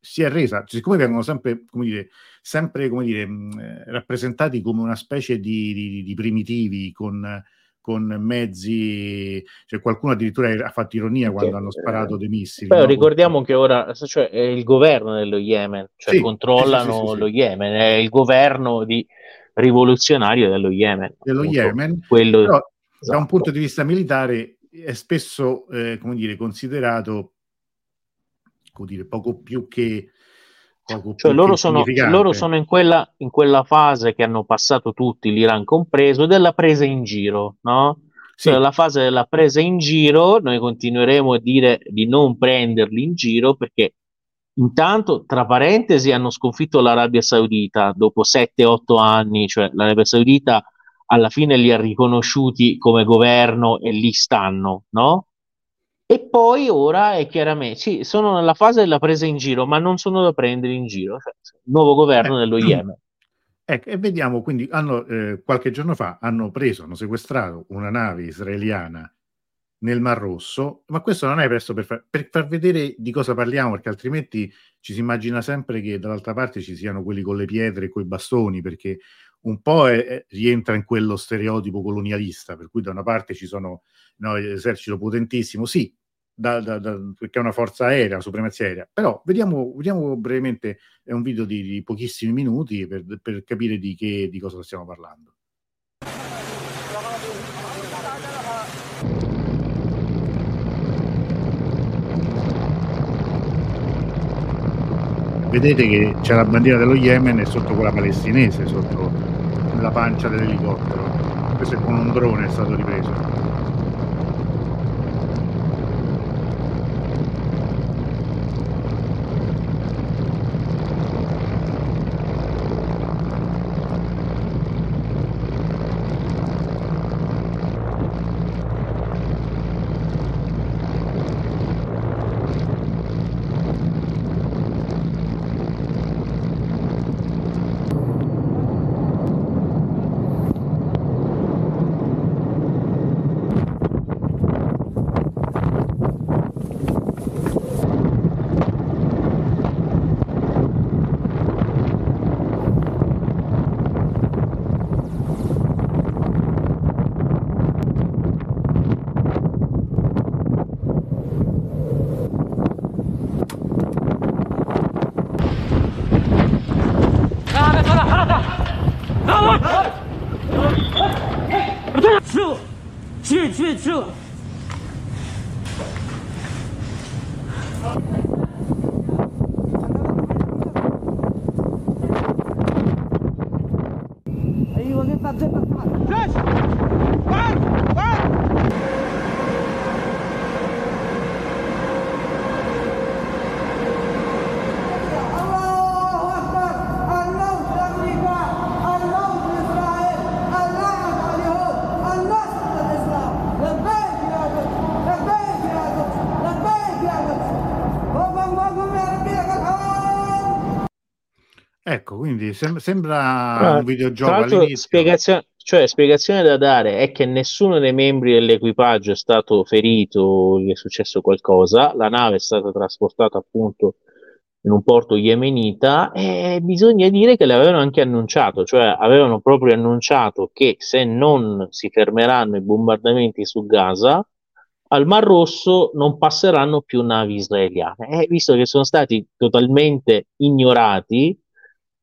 si è resa, siccome vengono sempre, come dire, sempre come dire, mh, eh, rappresentati come una specie di, di, di primitivi con, con, mezzi, cioè qualcuno addirittura ha fatto ironia quando hanno sparato dei missili. Però no? ricordiamo che ora cioè, è il governo dello Yemen, cioè sì, controllano sì, sì, lo Yemen, è il governo di rivoluzionario dello Yemen. Dello appunto, Yemen, quello, però, esatto. da un esatto. punto di vista militare è spesso eh, come dire, considerato come dire, poco più che poco cioè, più loro, che sono, loro sono in quella, in quella fase che hanno passato tutti, l'Iran compreso, della presa in giro, no? Sì. Cioè, la fase della presa in giro, noi continueremo a dire di non prenderli in giro perché Intanto, tra parentesi, hanno sconfitto l'Arabia Saudita dopo 7-8 anni, cioè l'Arabia Saudita alla fine li ha riconosciuti come governo e lì stanno, no? E poi ora è chiaramente, sì, sono nella fase della presa in giro, ma non sono da prendere in giro, cioè, nuovo governo eh, dello Yemen. Ecco, e vediamo, quindi hanno, eh, qualche giorno fa hanno preso, hanno sequestrato una nave israeliana nel Mar Rosso, ma questo non è presto per, far, per far vedere di cosa parliamo, perché altrimenti ci si immagina sempre che dall'altra parte ci siano quelli con le pietre e con i bastoni, perché un po' è, rientra in quello stereotipo colonialista, per cui da una parte ci sono no, l'esercito potentissimo, sì, da, da, da, perché è una forza aerea, una supremazia aerea, però vediamo, vediamo brevemente, è un video di, di pochissimi minuti per, per capire di, che, di cosa stiamo parlando. Vedete che c'è la bandiera dello Yemen e sotto quella palestinese, sotto la pancia dell'elicottero. Questo è con un drone è stato ripreso. Sem- sembra ah, un videogioco. Spiegazione, cioè, spiegazione da dare è che nessuno dei membri dell'equipaggio è stato ferito, gli è successo qualcosa, la nave è stata trasportata appunto in un porto yemenita e bisogna dire che l'avevano anche annunciato, cioè avevano proprio annunciato che se non si fermeranno i bombardamenti su Gaza, al Mar Rosso non passeranno più navi israeliane. E visto che sono stati totalmente ignorati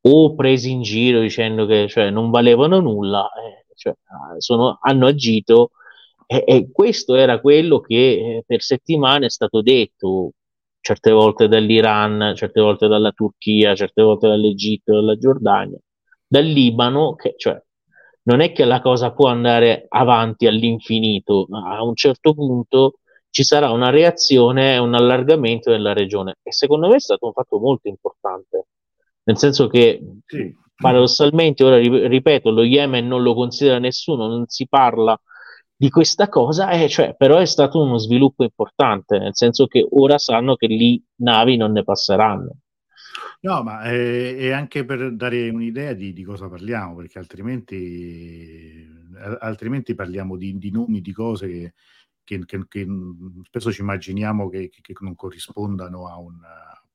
o presi in giro dicendo che cioè, non valevano nulla, eh, cioè, sono, hanno agito e, e, questo era quello che eh, per settimane è stato detto certe volte dall'Iran, certe volte dalla Turchia, certe volte dall'Egitto, dalla Giordania, dal Libano, che cioè non è che la cosa può andare avanti all'infinito, ma a un certo punto ci sarà una reazione, un allargamento della regione. E secondo me è stato un fatto molto importante, nel senso che sì. paradossalmente, ora ripeto, lo Yemen non lo considera nessuno, non si parla di questa cosa, eh, cioè, però è stato uno sviluppo importante, nel senso che ora sanno che lì navi non ne passeranno. No, ma è, è anche per dare un'idea di, di, cosa parliamo, perché altrimenti, altrimenti parliamo di, di nomi, di cose che, che, che, che spesso ci immaginiamo che, non corrispondano a, un,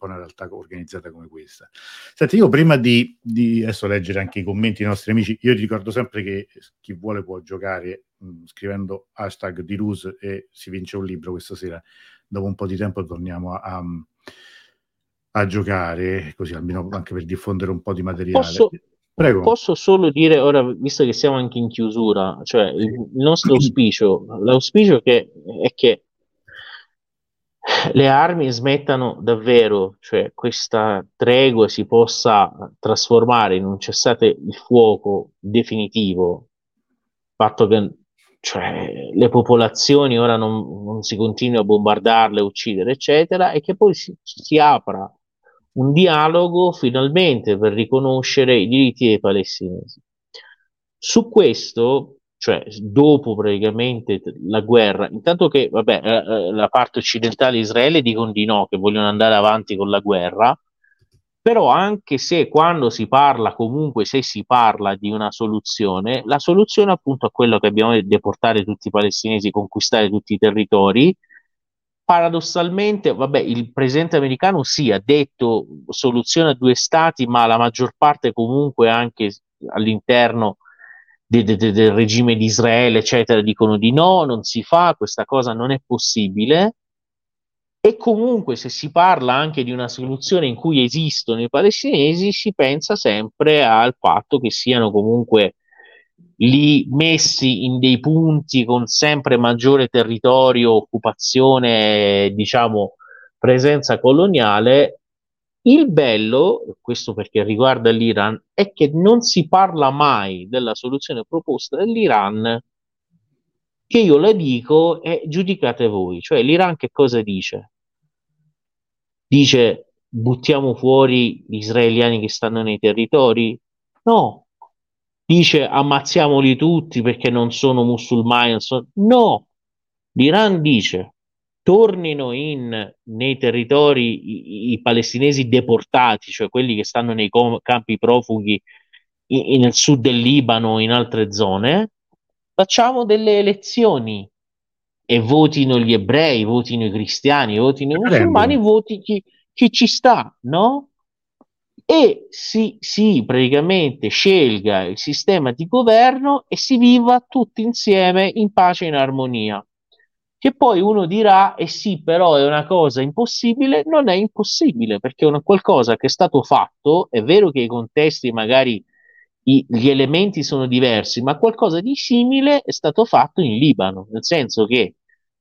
a, una realtà organizzata come questa. Senti, io prima di, di adesso leggere anche i commenti dei nostri amici, io ti ricordo sempre che chi vuole può giocare mh, scrivendo hashtag di Rus e si vince un libro questa sera. Dopo un po' di tempo torniamo a, a a giocare, così almeno anche per diffondere un po' di materiale. Posso, Prego. posso solo dire ora, visto che siamo anche in chiusura, cioè il, il nostro auspicio, l'auspicio che, è che le armi smettano davvero, cioè questa tregua si possa trasformare in un cessate il fuoco definitivo, fatto che cioè, le popolazioni ora non, non si continui a bombardarle, uccidere, eccetera, e che poi si, si apra un dialogo finalmente per riconoscere i diritti dei palestinesi. Su questo, cioè dopo praticamente la guerra, intanto che vabbè, eh, eh, la parte occidentale di Israele dicono di no, che vogliono andare avanti con la guerra, però anche se quando si parla, comunque se si parla di una soluzione, la soluzione appunto a quello che abbiamo detto, deportare tutti i palestinesi, conquistare tutti i territori, paradossalmente, vabbè, il presidente americano sì, ha detto soluzione a due stati, ma la maggior parte comunque anche all'interno de, de, de, del regime di Israele, eccetera, dicono di no, non si fa, questa cosa non è possibile. E comunque se si parla anche di una soluzione in cui esistono i palestinesi, si pensa sempre al fatto che siano comunque lì messi in dei punti con sempre maggiore territorio, occupazione, diciamo, presenza coloniale. Il bello, questo perché riguarda l'Iran, è che non si parla mai della soluzione proposta dall'Iran, che io la dico e giudicate voi. Cioè l'Iran che cosa dice? Dice buttiamo fuori gli israeliani che stanno nei territori? No, dice ammazziamoli tutti perché non sono musulmani. Non sono... No, l'Iran dice tornino in, nei territori i, i, palestinesi deportati, cioè quelli che stanno nei com- campi profughi in, nel sud del Libano, in altre zone, facciamo delle elezioni e votino gli ebrei, votino i cristiani, votino i musulmani, voti chi, chi ci sta, no? e si, si praticamente scelga il sistema di governo e si viva tutti insieme in pace e in armonia. Che poi uno dirà, eh sì, però è una cosa impossibile, non è impossibile perché è una qualcosa che è stato fatto, è vero che i contesti magari i, gli elementi sono diversi, ma qualcosa di simile è stato fatto in Libano, nel senso che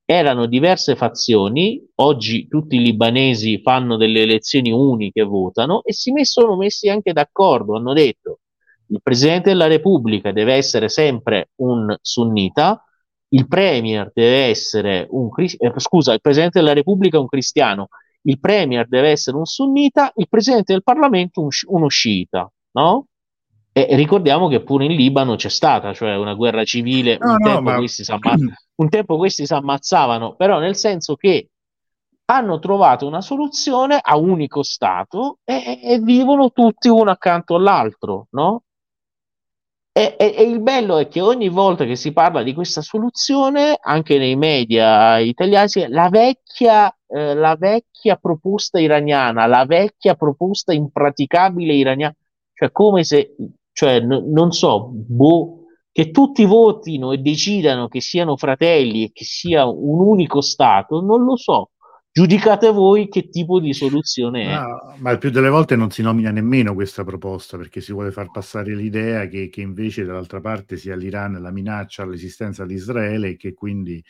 erano diverse fazioni, oggi tutti i libanesi fanno delle elezioni uniche, votano e si sono messi anche d'accordo, hanno detto il Presidente della Repubblica deve essere sempre un sunnita, il Premier deve essere un eh, scusa, il Presidente della Repubblica è un cristiano, il Premier deve essere un sunnita, il Presidente del Parlamento un, uno sciita, no? E ricordiamo che pure in Libano c'è stata, cioè una guerra civile, no, un, no, tempo ma... questi un tempo questi si ammazzavano, però nel senso che hanno trovato una soluzione a unico Stato e, e vivono tutti uno accanto all'altro, no? E, e, e, il bello è che ogni volta che si parla di questa soluzione, anche nei media italiani, la vecchia, eh, la vecchia proposta iraniana, la vecchia proposta impraticabile iraniana, cioè come se, cioè, n- non so, boh, che tutti votino e decidano che siano fratelli e che sia un unico Stato, non lo so. Giudicate voi che tipo di soluzione è. No, ma il più delle volte non si nomina nemmeno questa proposta perché si vuole far passare l'idea che, che invece dall'altra parte sia l'Iran la minaccia all'esistenza di Israele e che quindi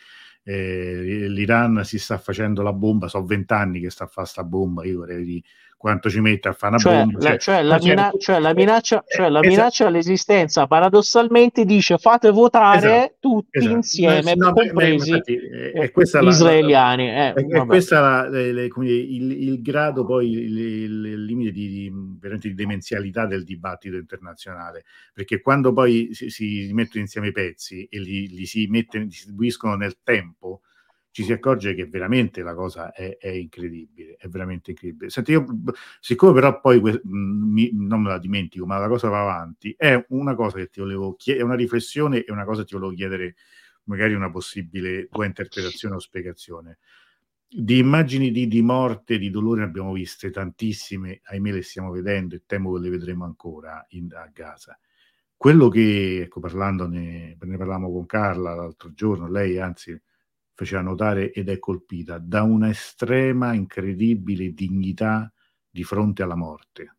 eh, l'Iran si sta facendo la bomba, so vent'anni che sta a fare sta bomba, io vorrei quanto ci mette a fare una cioè, bomba. La, cioè, cioè, la, mina- cioè la, minaccia, cioè la minaccia all'esistenza paradossalmente dice fate votare esatto, tutti esatto. insieme, no, compresi è gli israeliani. Eh, è, è questo il, il, grado, poi il, il limite di, di, di, demenzialità del dibattito internazionale, perché quando poi si, si mettono insieme i pezzi e li, li si mettono, distribuiscono nel tempo, ci si accorge che veramente la cosa è, è incredibile, è veramente incredibile. Senti, io, siccome però poi mi, non me la dimentico, ma la cosa va avanti, è una cosa che ti volevo chiedere, è una riflessione e una cosa che ti volevo chiedere, magari una possibile tua interpretazione o spiegazione. Di immagini di, di morte, di dolore ne abbiamo viste tantissime, ahimè le stiamo vedendo e temo che le vedremo ancora in, a Gaza. Quello che, ecco, parlandone, ne parlavamo con Carla l'altro giorno, lei anzi faceva notare ed è colpita da una estrema, incredibile dignità di fronte alla morte.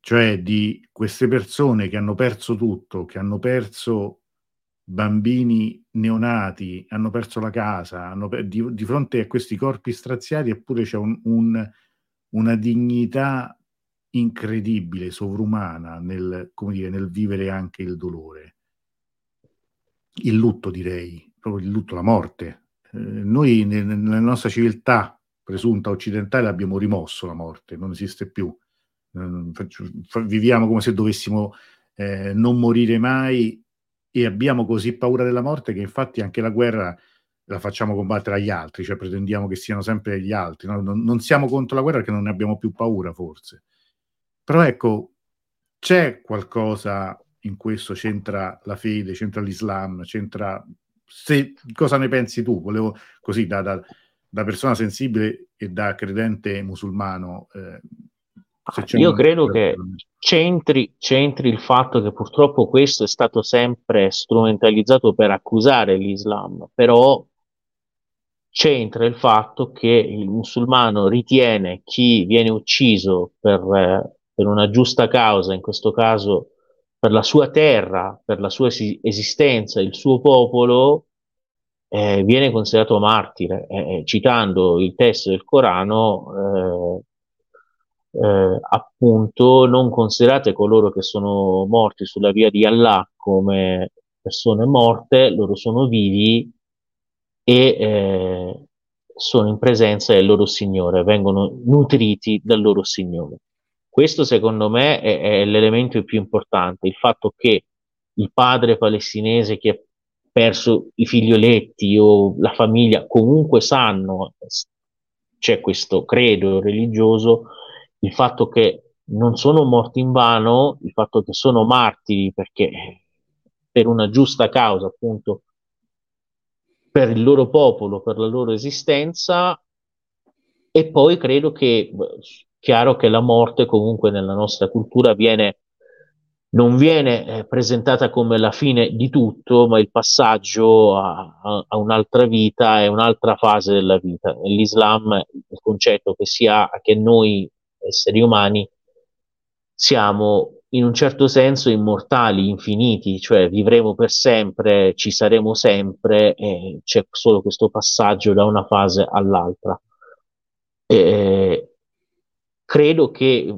Cioè di queste persone che hanno perso tutto, che hanno perso bambini neonati, hanno perso la casa, per- di, di, fronte a questi corpi straziati eppure c'è un, un, una dignità incredibile, sovrumana nel, dire, nel vivere anche il dolore. Il lutto direi, proprio il lutto, la morte. Eh, noi nel, nella nostra civiltà presunta occidentale abbiamo rimosso la morte, non esiste più. Eh, viviamo come se dovessimo eh, non morire mai e abbiamo così paura della morte che infatti anche la guerra la facciamo combattere agli altri, cioè pretendiamo che siano sempre gli altri. No? Non, non, siamo contro la guerra perché non ne abbiamo più paura, forse. Però ecco, c'è qualcosa in questo, c'entra la fede, c'entra l'Islam, c'entra se, cosa ne pensi tu? Volevo così da, da, da persona sensibile e da credente musulmano. Eh, Io credo che c'entri, c'entri il fatto che purtroppo questo è stato sempre strumentalizzato per accusare l'Islam, però c'entra il fatto che il musulmano ritiene chi viene ucciso per, eh, per una giusta causa, in questo caso per la sua terra, per la sua esistenza, il suo popolo, eh, viene considerato martire. Eh, citando il testo del Corano, eh, eh, appunto, non considerate coloro che sono morti sulla via di Allah come persone morte, loro sono vivi e eh, sono in presenza del loro Signore, vengono nutriti dal loro Signore. Questo secondo me è, è l'elemento più importante, il fatto che il padre palestinese che ha perso i figlioletti o la famiglia comunque sanno, c'è questo credo religioso, il fatto che non sono morti in vano, il fatto che sono martiri perché per una giusta causa, appunto, per il loro popolo, per la loro esistenza, e poi credo che Chiaro che la morte comunque nella nostra cultura viene, non viene eh, presentata come la fine di tutto, ma il passaggio a, a, a un'altra vita e un'altra fase della vita. Nell'Islam il concetto che, sia, che noi esseri umani siamo in un certo senso immortali, infiniti, cioè vivremo per sempre, ci saremo sempre c'è solo questo passaggio da una fase all'altra. E, credo che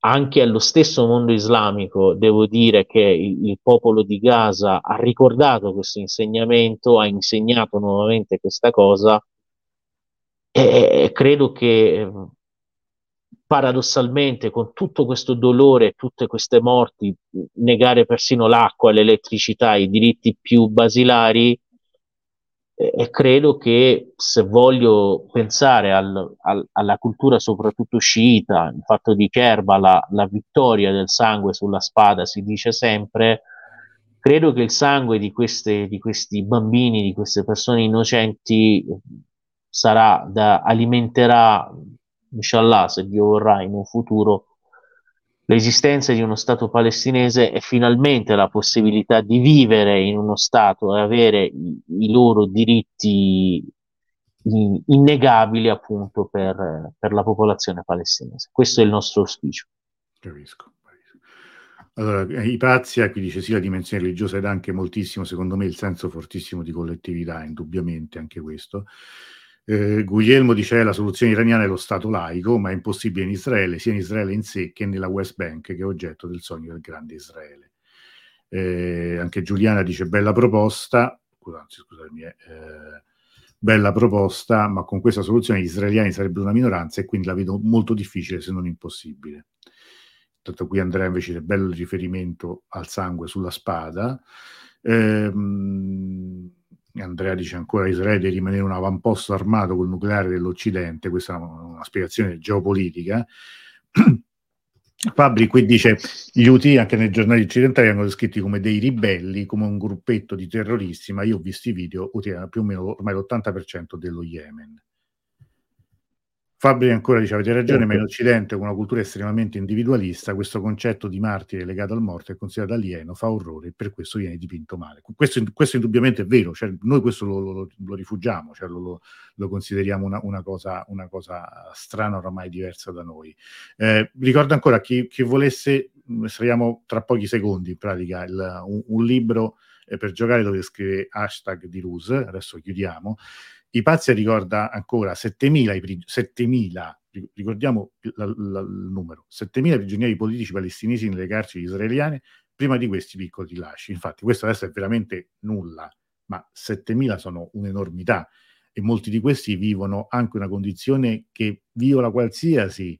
anche allo stesso mondo islamico devo dire che il, il, popolo di Gaza ha ricordato questo insegnamento, ha insegnato nuovamente questa cosa. E credo che paradossalmente con tutto questo dolore, tutte queste morti, negare persino l'acqua, l'elettricità, i diritti più basilari, e credo che se voglio pensare al, al, alla cultura soprattutto sciita, il fatto di Kerbala, la vittoria del sangue sulla spada si dice sempre, credo che il sangue di, queste, di questi bambini, di queste persone innocenti sarà da, alimenterà, inshallah, se Dio vorrà, in un futuro l'esistenza di uno Stato palestinese e finalmente la possibilità di vivere in uno Stato e avere i, i loro diritti innegabili appunto per, per, la popolazione palestinese. Questo è il nostro auspicio. Capisco. Allora, i Ipazia qui dice sì, la dimensione religiosa ed anche moltissimo, secondo me, il senso fortissimo di collettività, indubbiamente anche questo. Eh, Guglielmo dice che la soluzione iraniana è lo Stato laico, ma è impossibile in Israele, sia in Israele in sé che nella West Bank, che è oggetto del sogno del grande Israele. Eh, anche Giuliana dice bella proposta, anzi, scusami, eh, bella proposta, ma con questa soluzione gli israeliani sarebbero una minoranza e quindi la vedo molto difficile se non impossibile. Tanto qui Andrea invece c'è bello riferimento al sangue sulla spada. Ehm, Andrea dice ancora Israele deve rimanere un avamposto armato col nucleare dell'Occidente, questa è una, una spiegazione geopolitica. [CLEARS THROAT] Fabri qui dice gli UT anche nei giornali occidentali hanno descritti come dei ribelli, come un gruppetto di terroristi, ma io ho visto i video, UT più o meno ormai l'80% dello Yemen. Fabri ancora dice avete ragione, ma in Occidente con una cultura estremamente individualista questo concetto di martire legato al morto è considerato alieno, fa orrore e per questo viene dipinto male. Questo, questo indubbiamente è vero, cioè, noi questo lo, lo, lo rifugiamo, cioè lo, lo, consideriamo una, una, cosa, una, cosa, strana, oramai diversa da noi. Eh, ricordo ancora chi, chi volesse, estraiamo tra pochi secondi in pratica il, un, un, libro eh, per giocare dove scrive hashtag di Rus, adesso chiudiamo i Pazzi ricorda ancora 7.000, 7.000 ricordiamo la, la, il numero, 7.000 prigionieri politici palestinesi nelle carceri israeliane prima di questi piccoli rilasci. Infatti questo adesso è veramente nulla, ma 7.000 sono un'enormità e molti di questi vivono anche una condizione che viola qualsiasi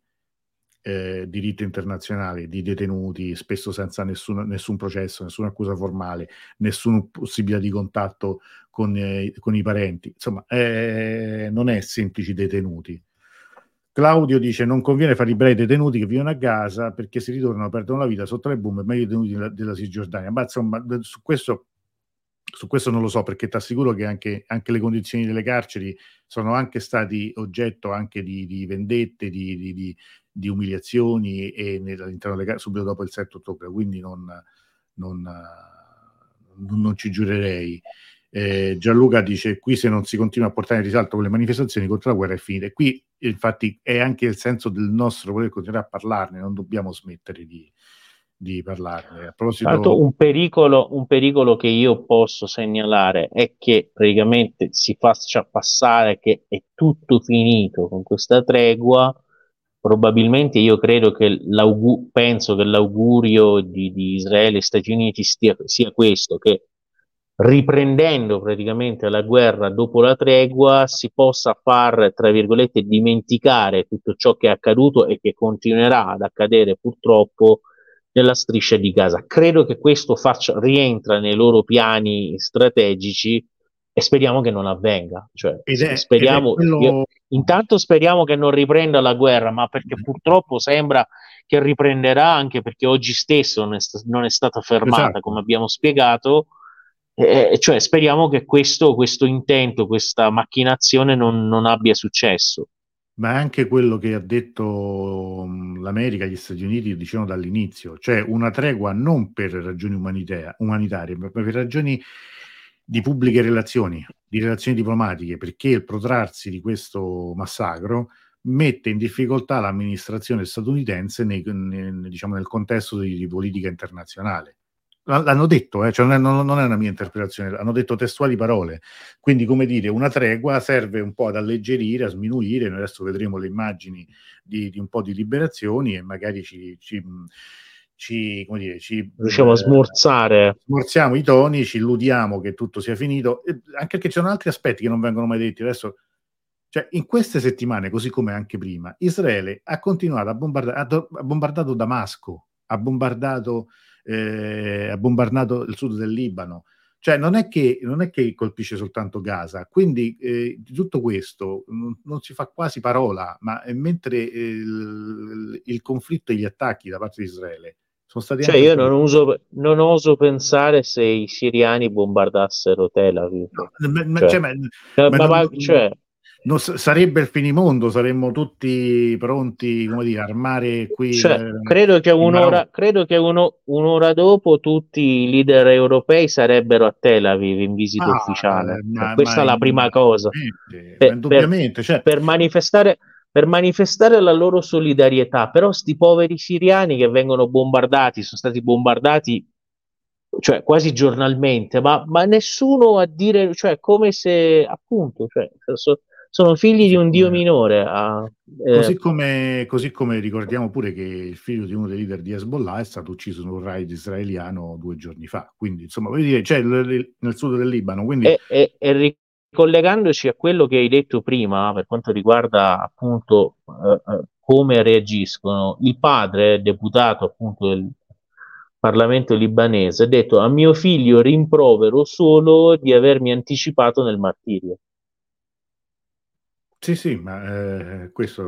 eh, diritto internazionale di detenuti, spesso senza nessun, nessun, processo, nessuna accusa formale, nessuna possibilità di contatto con, eh, con i parenti. Insomma, eh, non è semplici detenuti. Claudio dice: Non conviene fare i brei detenuti che vivono a Gaza perché si ritornano, perdono la vita sotto le bombe, meglio i detenuti della, della Cisgiordania. Ma insomma, su questo su questo non lo so perché ti assicuro che anche, anche, le condizioni delle carceri sono anche stati oggetto anche di, di vendette, di, di, di, umiliazioni e all'interno delle carceri subito dopo il 7 ottobre, quindi non, non, non ci giurerei. Eh, Gianluca dice qui se non si continua a portare in risalto le manifestazioni contro la guerra è finita. Qui infatti è anche il senso del nostro voler continuare a parlarne, non dobbiamo smettere di, di parlarne. A proposito... Tanto un pericolo, un pericolo che io posso segnalare è che praticamente si faccia passare che è tutto finito con questa tregua. Probabilmente io credo che penso che l'augurio di, di Israele e Stati Uniti stia, sia questo, che riprendendo praticamente la guerra dopo la tregua si possa far, tra virgolette, dimenticare tutto ciò che è accaduto e che continuerà ad accadere purtroppo nella striscia di Gaza. Credo che questo faccia, rientra nei loro piani strategici e speriamo che non avvenga. Cioè, è, speriamo, quello... io, intanto speriamo che non riprenda la guerra, ma perché purtroppo sembra che riprenderà anche perché oggi stesso non è, sta- non è stata fermata, esatto. come abbiamo spiegato. Eh, cioè speriamo che questo, questo intento, questa macchinazione non, non abbia successo ma è anche quello che ha detto mhmm, l'America, gli Stati Uniti dicevano dall'inizio, cioè una tregua non per ragioni umanitarie, ma per ragioni di pubbliche relazioni, di relazioni diplomatiche, perché il protrarsi di questo massacro mette in difficoltà l'amministrazione statunitense nei, nei, diciamo, nel contesto di, di politica internazionale. L'hanno detto, eh? cioè non, è, non, è, una mia interpretazione, hanno detto testuali parole. Quindi, come dire, una tregua serve un po' ad alleggerire, a sminuire. Noi adesso vedremo le immagini di, di un po' di liberazioni e magari ci, ci, ci, come dire, ci riusciamo eh, a smorzare. Smorziamo i toni, ci illudiamo che tutto sia finito, anche perché ci sono altri aspetti che non vengono mai detti. Adesso, cioè, in queste settimane, così come anche prima, Israele ha continuato a bombardare, ha bombardato Damasco, ha bombardato eh, ha bombardato il sud del Libano. Cioè non è che, non è che colpisce soltanto Gaza, quindi eh, di tutto questo non, non, si fa quasi parola, ma mentre il, il conflitto e gli attacchi da parte di Israele sono stati... Cioè io non, uso, non oso pensare se i siriani bombardassero Tel Aviv. No, ma, cioè, cioè, ma, ma, ma, cioè, non, sarebbe il finimondo, saremmo tutti pronti, come dire, armare qui. Cioè, eh, credo, che un'ora, credo che uno, un'ora dopo tutti i leader europei sarebbero a Tel Aviv in visita ah, ufficiale. Cioè, questa è la prima cosa. Per, per, cioè... per, manifestare, per manifestare la loro solidarietà, però sti poveri siriani che vengono bombardati, sono stati bombardati cioè quasi giornalmente, ma, ma nessuno a dire, cioè come se appunto, cioè, so, sono figli di un dio minore. A, eh. così, come, così, come, ricordiamo pure che il figlio di uno dei leader di Hezbollah è stato ucciso in un raid israeliano due giorni fa. Quindi, insomma, voglio dire, cioè, nel sud del Libano. Quindi... E, e, e, ricollegandoci a quello che hai detto prima, per quanto riguarda appunto eh, eh come reagiscono, il padre, deputato appunto del Parlamento libanese, ha detto a mio figlio rimprovero solo di avermi anticipato nel martirio. Sì, sì, ma eh, questo...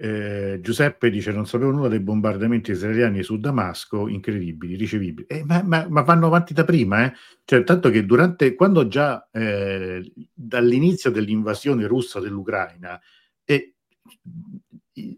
Eh, Giuseppe dice: Non sapevo nulla dei bombardamenti israeliani su Damasco, incredibili, ricevibili. Eh, ma, ma, ma, vanno avanti da prima, eh? Cioè, tanto che durante, quando già eh, dall'inizio dell'invasione russa dell'Ucraina,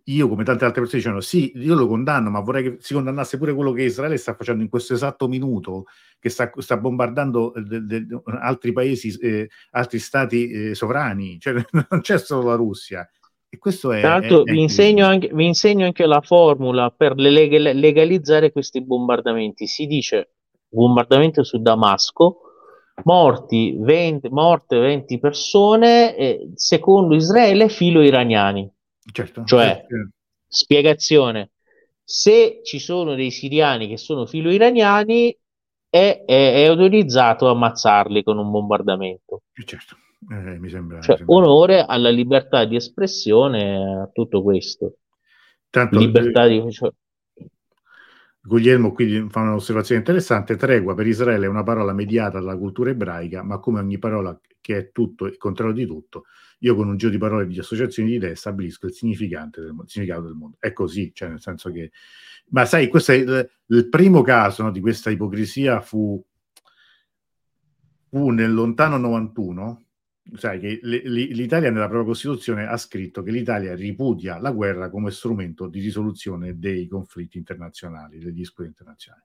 io come tante altre persone dicevano sì, io lo condanno, ma vorrei che si condannasse pure quello che Israele sta facendo in questo esatto minuto, che sta, sta bombardando eh, de, de, altri paesi, eh, altri stati sovrani, cioè [LAUGHS] non c'è solo la Russia. E questo è, Tra l'altro è, vi, insegno anche, vi, insegno anche, la formula per leg- legalizzare questi bombardamenti. Si dice bombardamento su Damasco, morti 20, morte 20 persone, eh, secondo Israele filo iraniani. Certo. Cioè, certo. spiegazione, se ci sono dei siriani che sono filo iraniani, è, è, è autorizzato a ammazzarli con un bombardamento. Eh, certo, eh, mi sembra, cioè, mi sembra. onore alla libertà di espressione, a tutto questo. Tanto, libertà di... Cioè... Guglielmo qui fa un'osservazione interessante, tregua per Israele è una parola mediata dalla cultura ebraica, ma come ogni parola che è tutto il contrario di tutto, io con un giro di parole di associazioni di idee stabilisco il, significante del, significato del mondo. È così, cioè nel senso che... Ma sai, questo è il, il primo caso no, di questa ipocrisia fu, fu nel lontano 91, sai che l'Italia nella propria Costituzione ha scritto che l'Italia ripudia la guerra come strumento di risoluzione dei conflitti internazionali, degli dispute internazionali.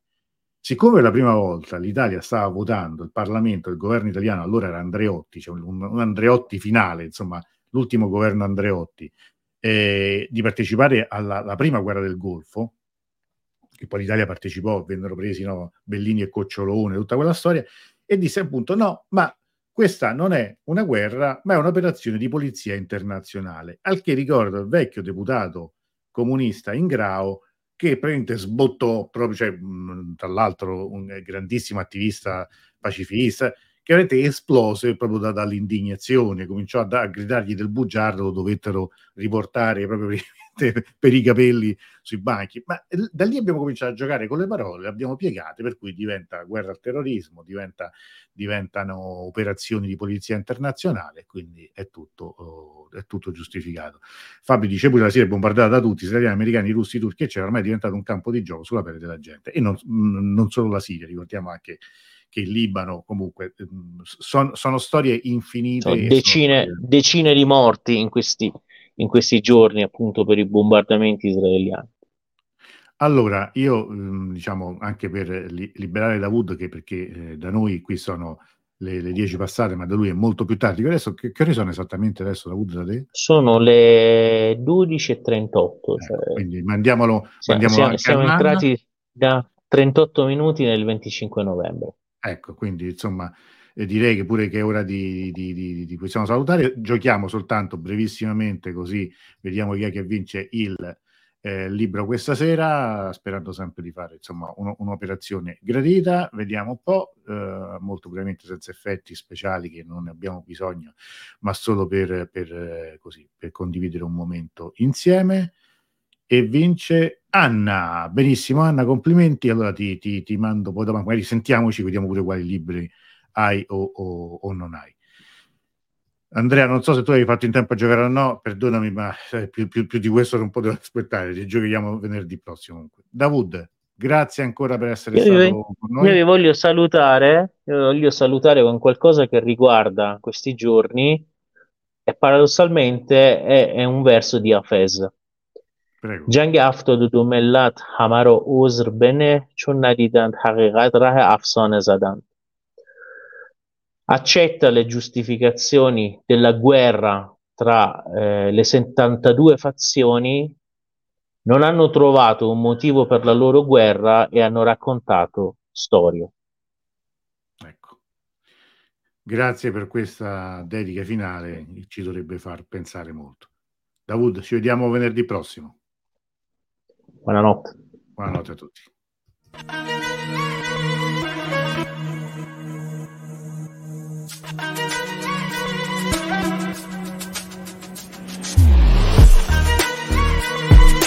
Siccome la prima volta l'Italia stava votando, il Parlamento, il governo italiano, allora era Andreotti, cioè un, un Andreotti finale, insomma, l'ultimo governo Andreotti, eh, di partecipare alla, prima guerra del Golfo, che poi l'Italia partecipò, vennero presi no, Bellini e Cocciolone, tutta quella storia, e disse appunto no, ma questa non è una guerra, ma è un'operazione di polizia internazionale, al che ricordo il vecchio deputato comunista Ingrao che praticamente sbottò proprio, cioè, tra l'altro un grandissimo attivista pacifista, che veramente esplose proprio da, dall'indignazione, cominciò a, a, gridargli del bugiardo, lo dovettero riportare proprio per i [LAUGHS] capelli sui banchi. Ma da lì abbiamo cominciato a giocare con le parole, le abbiamo piegate, per cui diventa guerra al terrorismo, diventa, diventano operazioni di polizia internazionale, quindi è tutto, oh, è tutto giustificato. Fabio dice pure la Siria è bombardata da tutti, israeliani, americani, russi, turchi, eccetera, ormai è diventato un campo di gioco sulla pelle della gente. E non, non solo la Siria, ricordiamo anche che il Libano comunque ehm, son, sono storie infinite. Sono decine, storie... decine, di morti in questi, in questi giorni appunto per i bombardamenti israeliani. Allora, io ehm, diciamo anche per liberare Davud, che perché eh, da noi qui sono le, le 10 passate, ma da lui è molto più tardi. Adesso che, che ore sono esattamente adesso Davud da te? Sono le 12.38. Eh, cioè... quindi mandiamolo, siamo, mandiamolo siamo, siamo entrati da 38 minuti nel 25 novembre. Ecco, quindi insomma eh, direi che pure che è ora di, di, di, di, possiamo salutare. Giochiamo soltanto brevissimamente così vediamo chi è che vince il eh, libro questa sera, sperando sempre di fare insomma uno, un'operazione gradita. Vediamo un po', eh, molto brevemente senza effetti speciali che non ne abbiamo bisogno, ma solo per, per, eh, così, per condividere un momento insieme. E vince Anna. Benissimo, Anna, complimenti. Allora ti, ti, ti mando poi dopo, magari sentiamoci, vediamo pure quali libri hai o, o, o, non hai. Andrea, non so se tu hai fatto in tempo a giocare o no, perdonami, ma eh, più, più, più, di questo non potevo [LAUGHS] aspettare. Ci giochiamo venerdì prossimo. Comunque. Davud, grazie ancora per essere io stato vi, con noi. Io vi voglio salutare, voglio salutare con qualcosa che riguarda questi giorni e paradossalmente è, è un verso di Hafez. جنگ هفتاد و دو ملت همه را عذر بنه چون ندیدند حقیقت ره افسانه زدند accetta le giustificazioni della guerra tra eh, le 72 fazioni, non hanno trovato un motivo per la loro guerra e hanno raccontato storie. Ecco. Grazie per questa dedica finale, ci dovrebbe far pensare molto. Davud, ci vediamo venerdì prossimo. Buonanotte. Buonanotte a tutti.